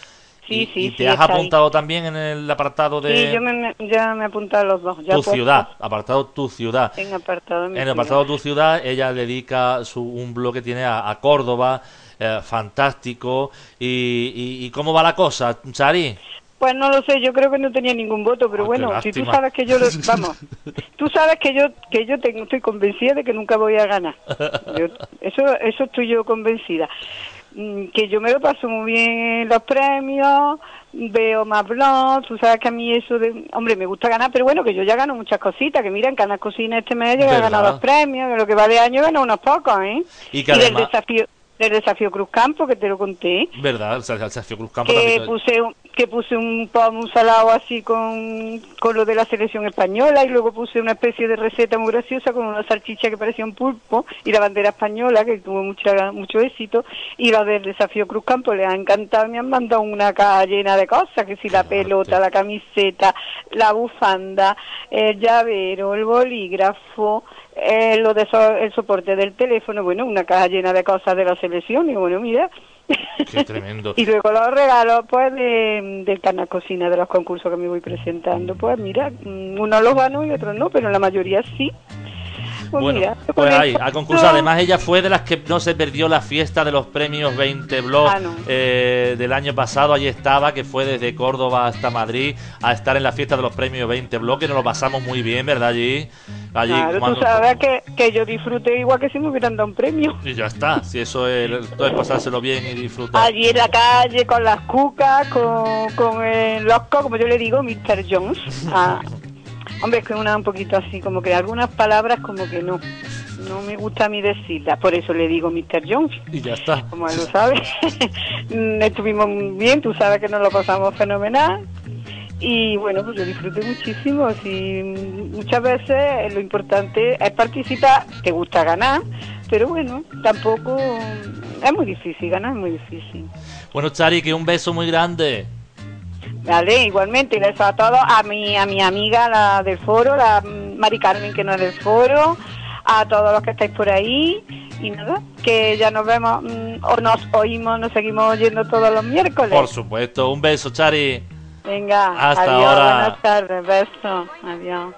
L: Sí,
C: y,
L: sí,
C: y
L: sí,
C: te has
L: ahí.
C: apuntado también en el apartado de
L: Sí, yo me, ya me he apuntado a los dos. Ya
C: tu ciudad, apartado tu ciudad.
L: En apartado
C: En el
L: ciudad.
C: apartado de tu ciudad, ella dedica su, un blog que tiene a, a Córdoba, eh, fantástico. Y, y, y cómo va la cosa, Chari?
L: Pues no lo sé, yo creo que no tenía ningún voto, pero
C: Ah,
L: bueno, si tú sabes que yo, lo, vamos, tú sabes que yo que yo tengo, estoy convencida de que nunca voy a ganar. Yo- eso eso estoy yo convencida. Mm, Que yo me lo paso muy bien en los premios, veo más blogs, tú sabes que a mí eso de, hombre, me gusta ganar, pero bueno, que yo ya gano muchas cositas, que mira, en Canal Cocina este mes he ganado los premios, lo que va de año gano unos pocos, ¿eh?
C: Y que
L: del
C: además-
L: desafío del desafío Cruz Campo, que te lo conté,
C: ¿Verdad? O sea, el Sergio Cruz Campo
L: que puse un, que puse un un salado así con, con lo de la selección española y luego puse una especie de receta muy graciosa con una salchicha que parecía un pulpo y la bandera española que tuvo mucha, mucho éxito y los del desafío Cruz Campo les ha encantado me han mandado una caja llena de cosas que si la pelota, la camiseta, la bufanda, el llavero, el bolígrafo eh, lo de so- el soporte del teléfono, bueno, una caja llena de cosas de la selección y bueno, mira,
C: Qué tremendo.
L: y luego los regalos, pues, de, del canal cocina, de los concursos que me voy presentando. Pues mira, mm, unos los gano y otros no, pero la mayoría sí. Pues
C: Bueno,
L: mira,
C: pues ahí, ha concursado. Además, ella fue de las que no se perdió la fiesta de los premios 20 Blog
L: Ah, no.
C: eh, del año pasado. Allí estaba, que fue desde Córdoba hasta Madrid a estar en la fiesta de los premios 20 Blog, que nos lo pasamos muy bien, ¿verdad? Allí, allí
L: Claro,
C: cuando-
L: tú sabes que, que yo disfruté igual que si me hubieran dado un premio.
C: Y ya está, si eso es, todo es pasárselo bien y disfrutar.
L: Allí en la calle, con las cucas, con, con el loco, como yo le digo, Mr. Jones. Ah, hombre, es que una un poquito así, como que algunas palabras como que no. No me gusta a mí decirlas, por eso le digo Mr. Jones.
C: Y ya está.
L: como él lo sabe. Estuvimos bien, tú sabes que nos lo pasamos fenomenal. Y bueno, pues yo disfruté muchísimo. Sí, muchas veces lo importante es participar, te gusta ganar, pero bueno, tampoco es muy difícil, ganar es muy difícil.
C: Bueno, Chari, que un beso muy grande.
L: Vale, igualmente, y beso a todos, a mi, a mi amiga, la del foro, la Mari Carmen, que no es del foro, a todos los que estáis por ahí, y nada, que ya nos vemos, mm, o nos oímos, nos seguimos oyendo todos los miércoles.
C: Por supuesto, un beso, Chari.
L: Venga,
C: Hasta
L: adiós,
C: ahora.
L: buenas tardes, beso, adiós.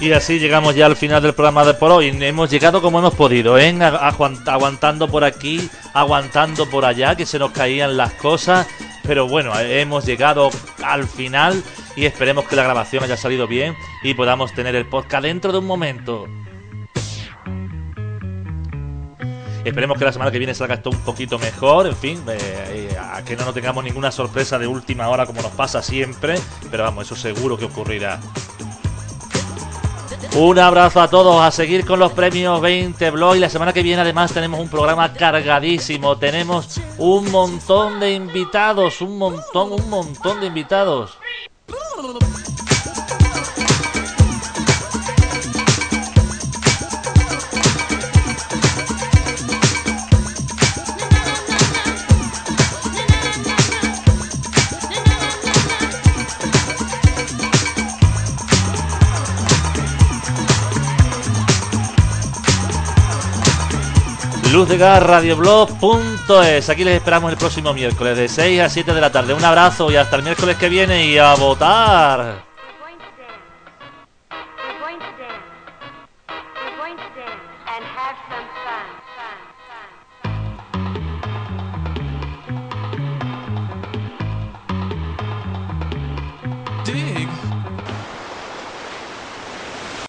C: Y así llegamos ya al final del programa de por hoy. Hemos llegado como hemos podido, ¿eh? Aguant- Aguantando por aquí, aguantando por allá, que se nos caían las cosas. Pero bueno, hemos llegado al final y esperemos que la grabación haya salido bien y podamos tener el podcast dentro de un momento. Esperemos que la semana que viene salga esto un poquito mejor, en fin, eh, eh, que no nos tengamos ninguna sorpresa de última hora como nos pasa siempre, pero vamos, eso seguro que ocurrirá. Un abrazo a todos, a seguir con los premios 20 Blog y la semana que viene además tenemos un programa cargadísimo, tenemos un montón de invitados, un montón, un montón de invitados. luzdegarradioblog.es. Aquí les esperamos el próximo miércoles de 6 a 7 de la tarde. Un abrazo y hasta el miércoles que viene y a votar.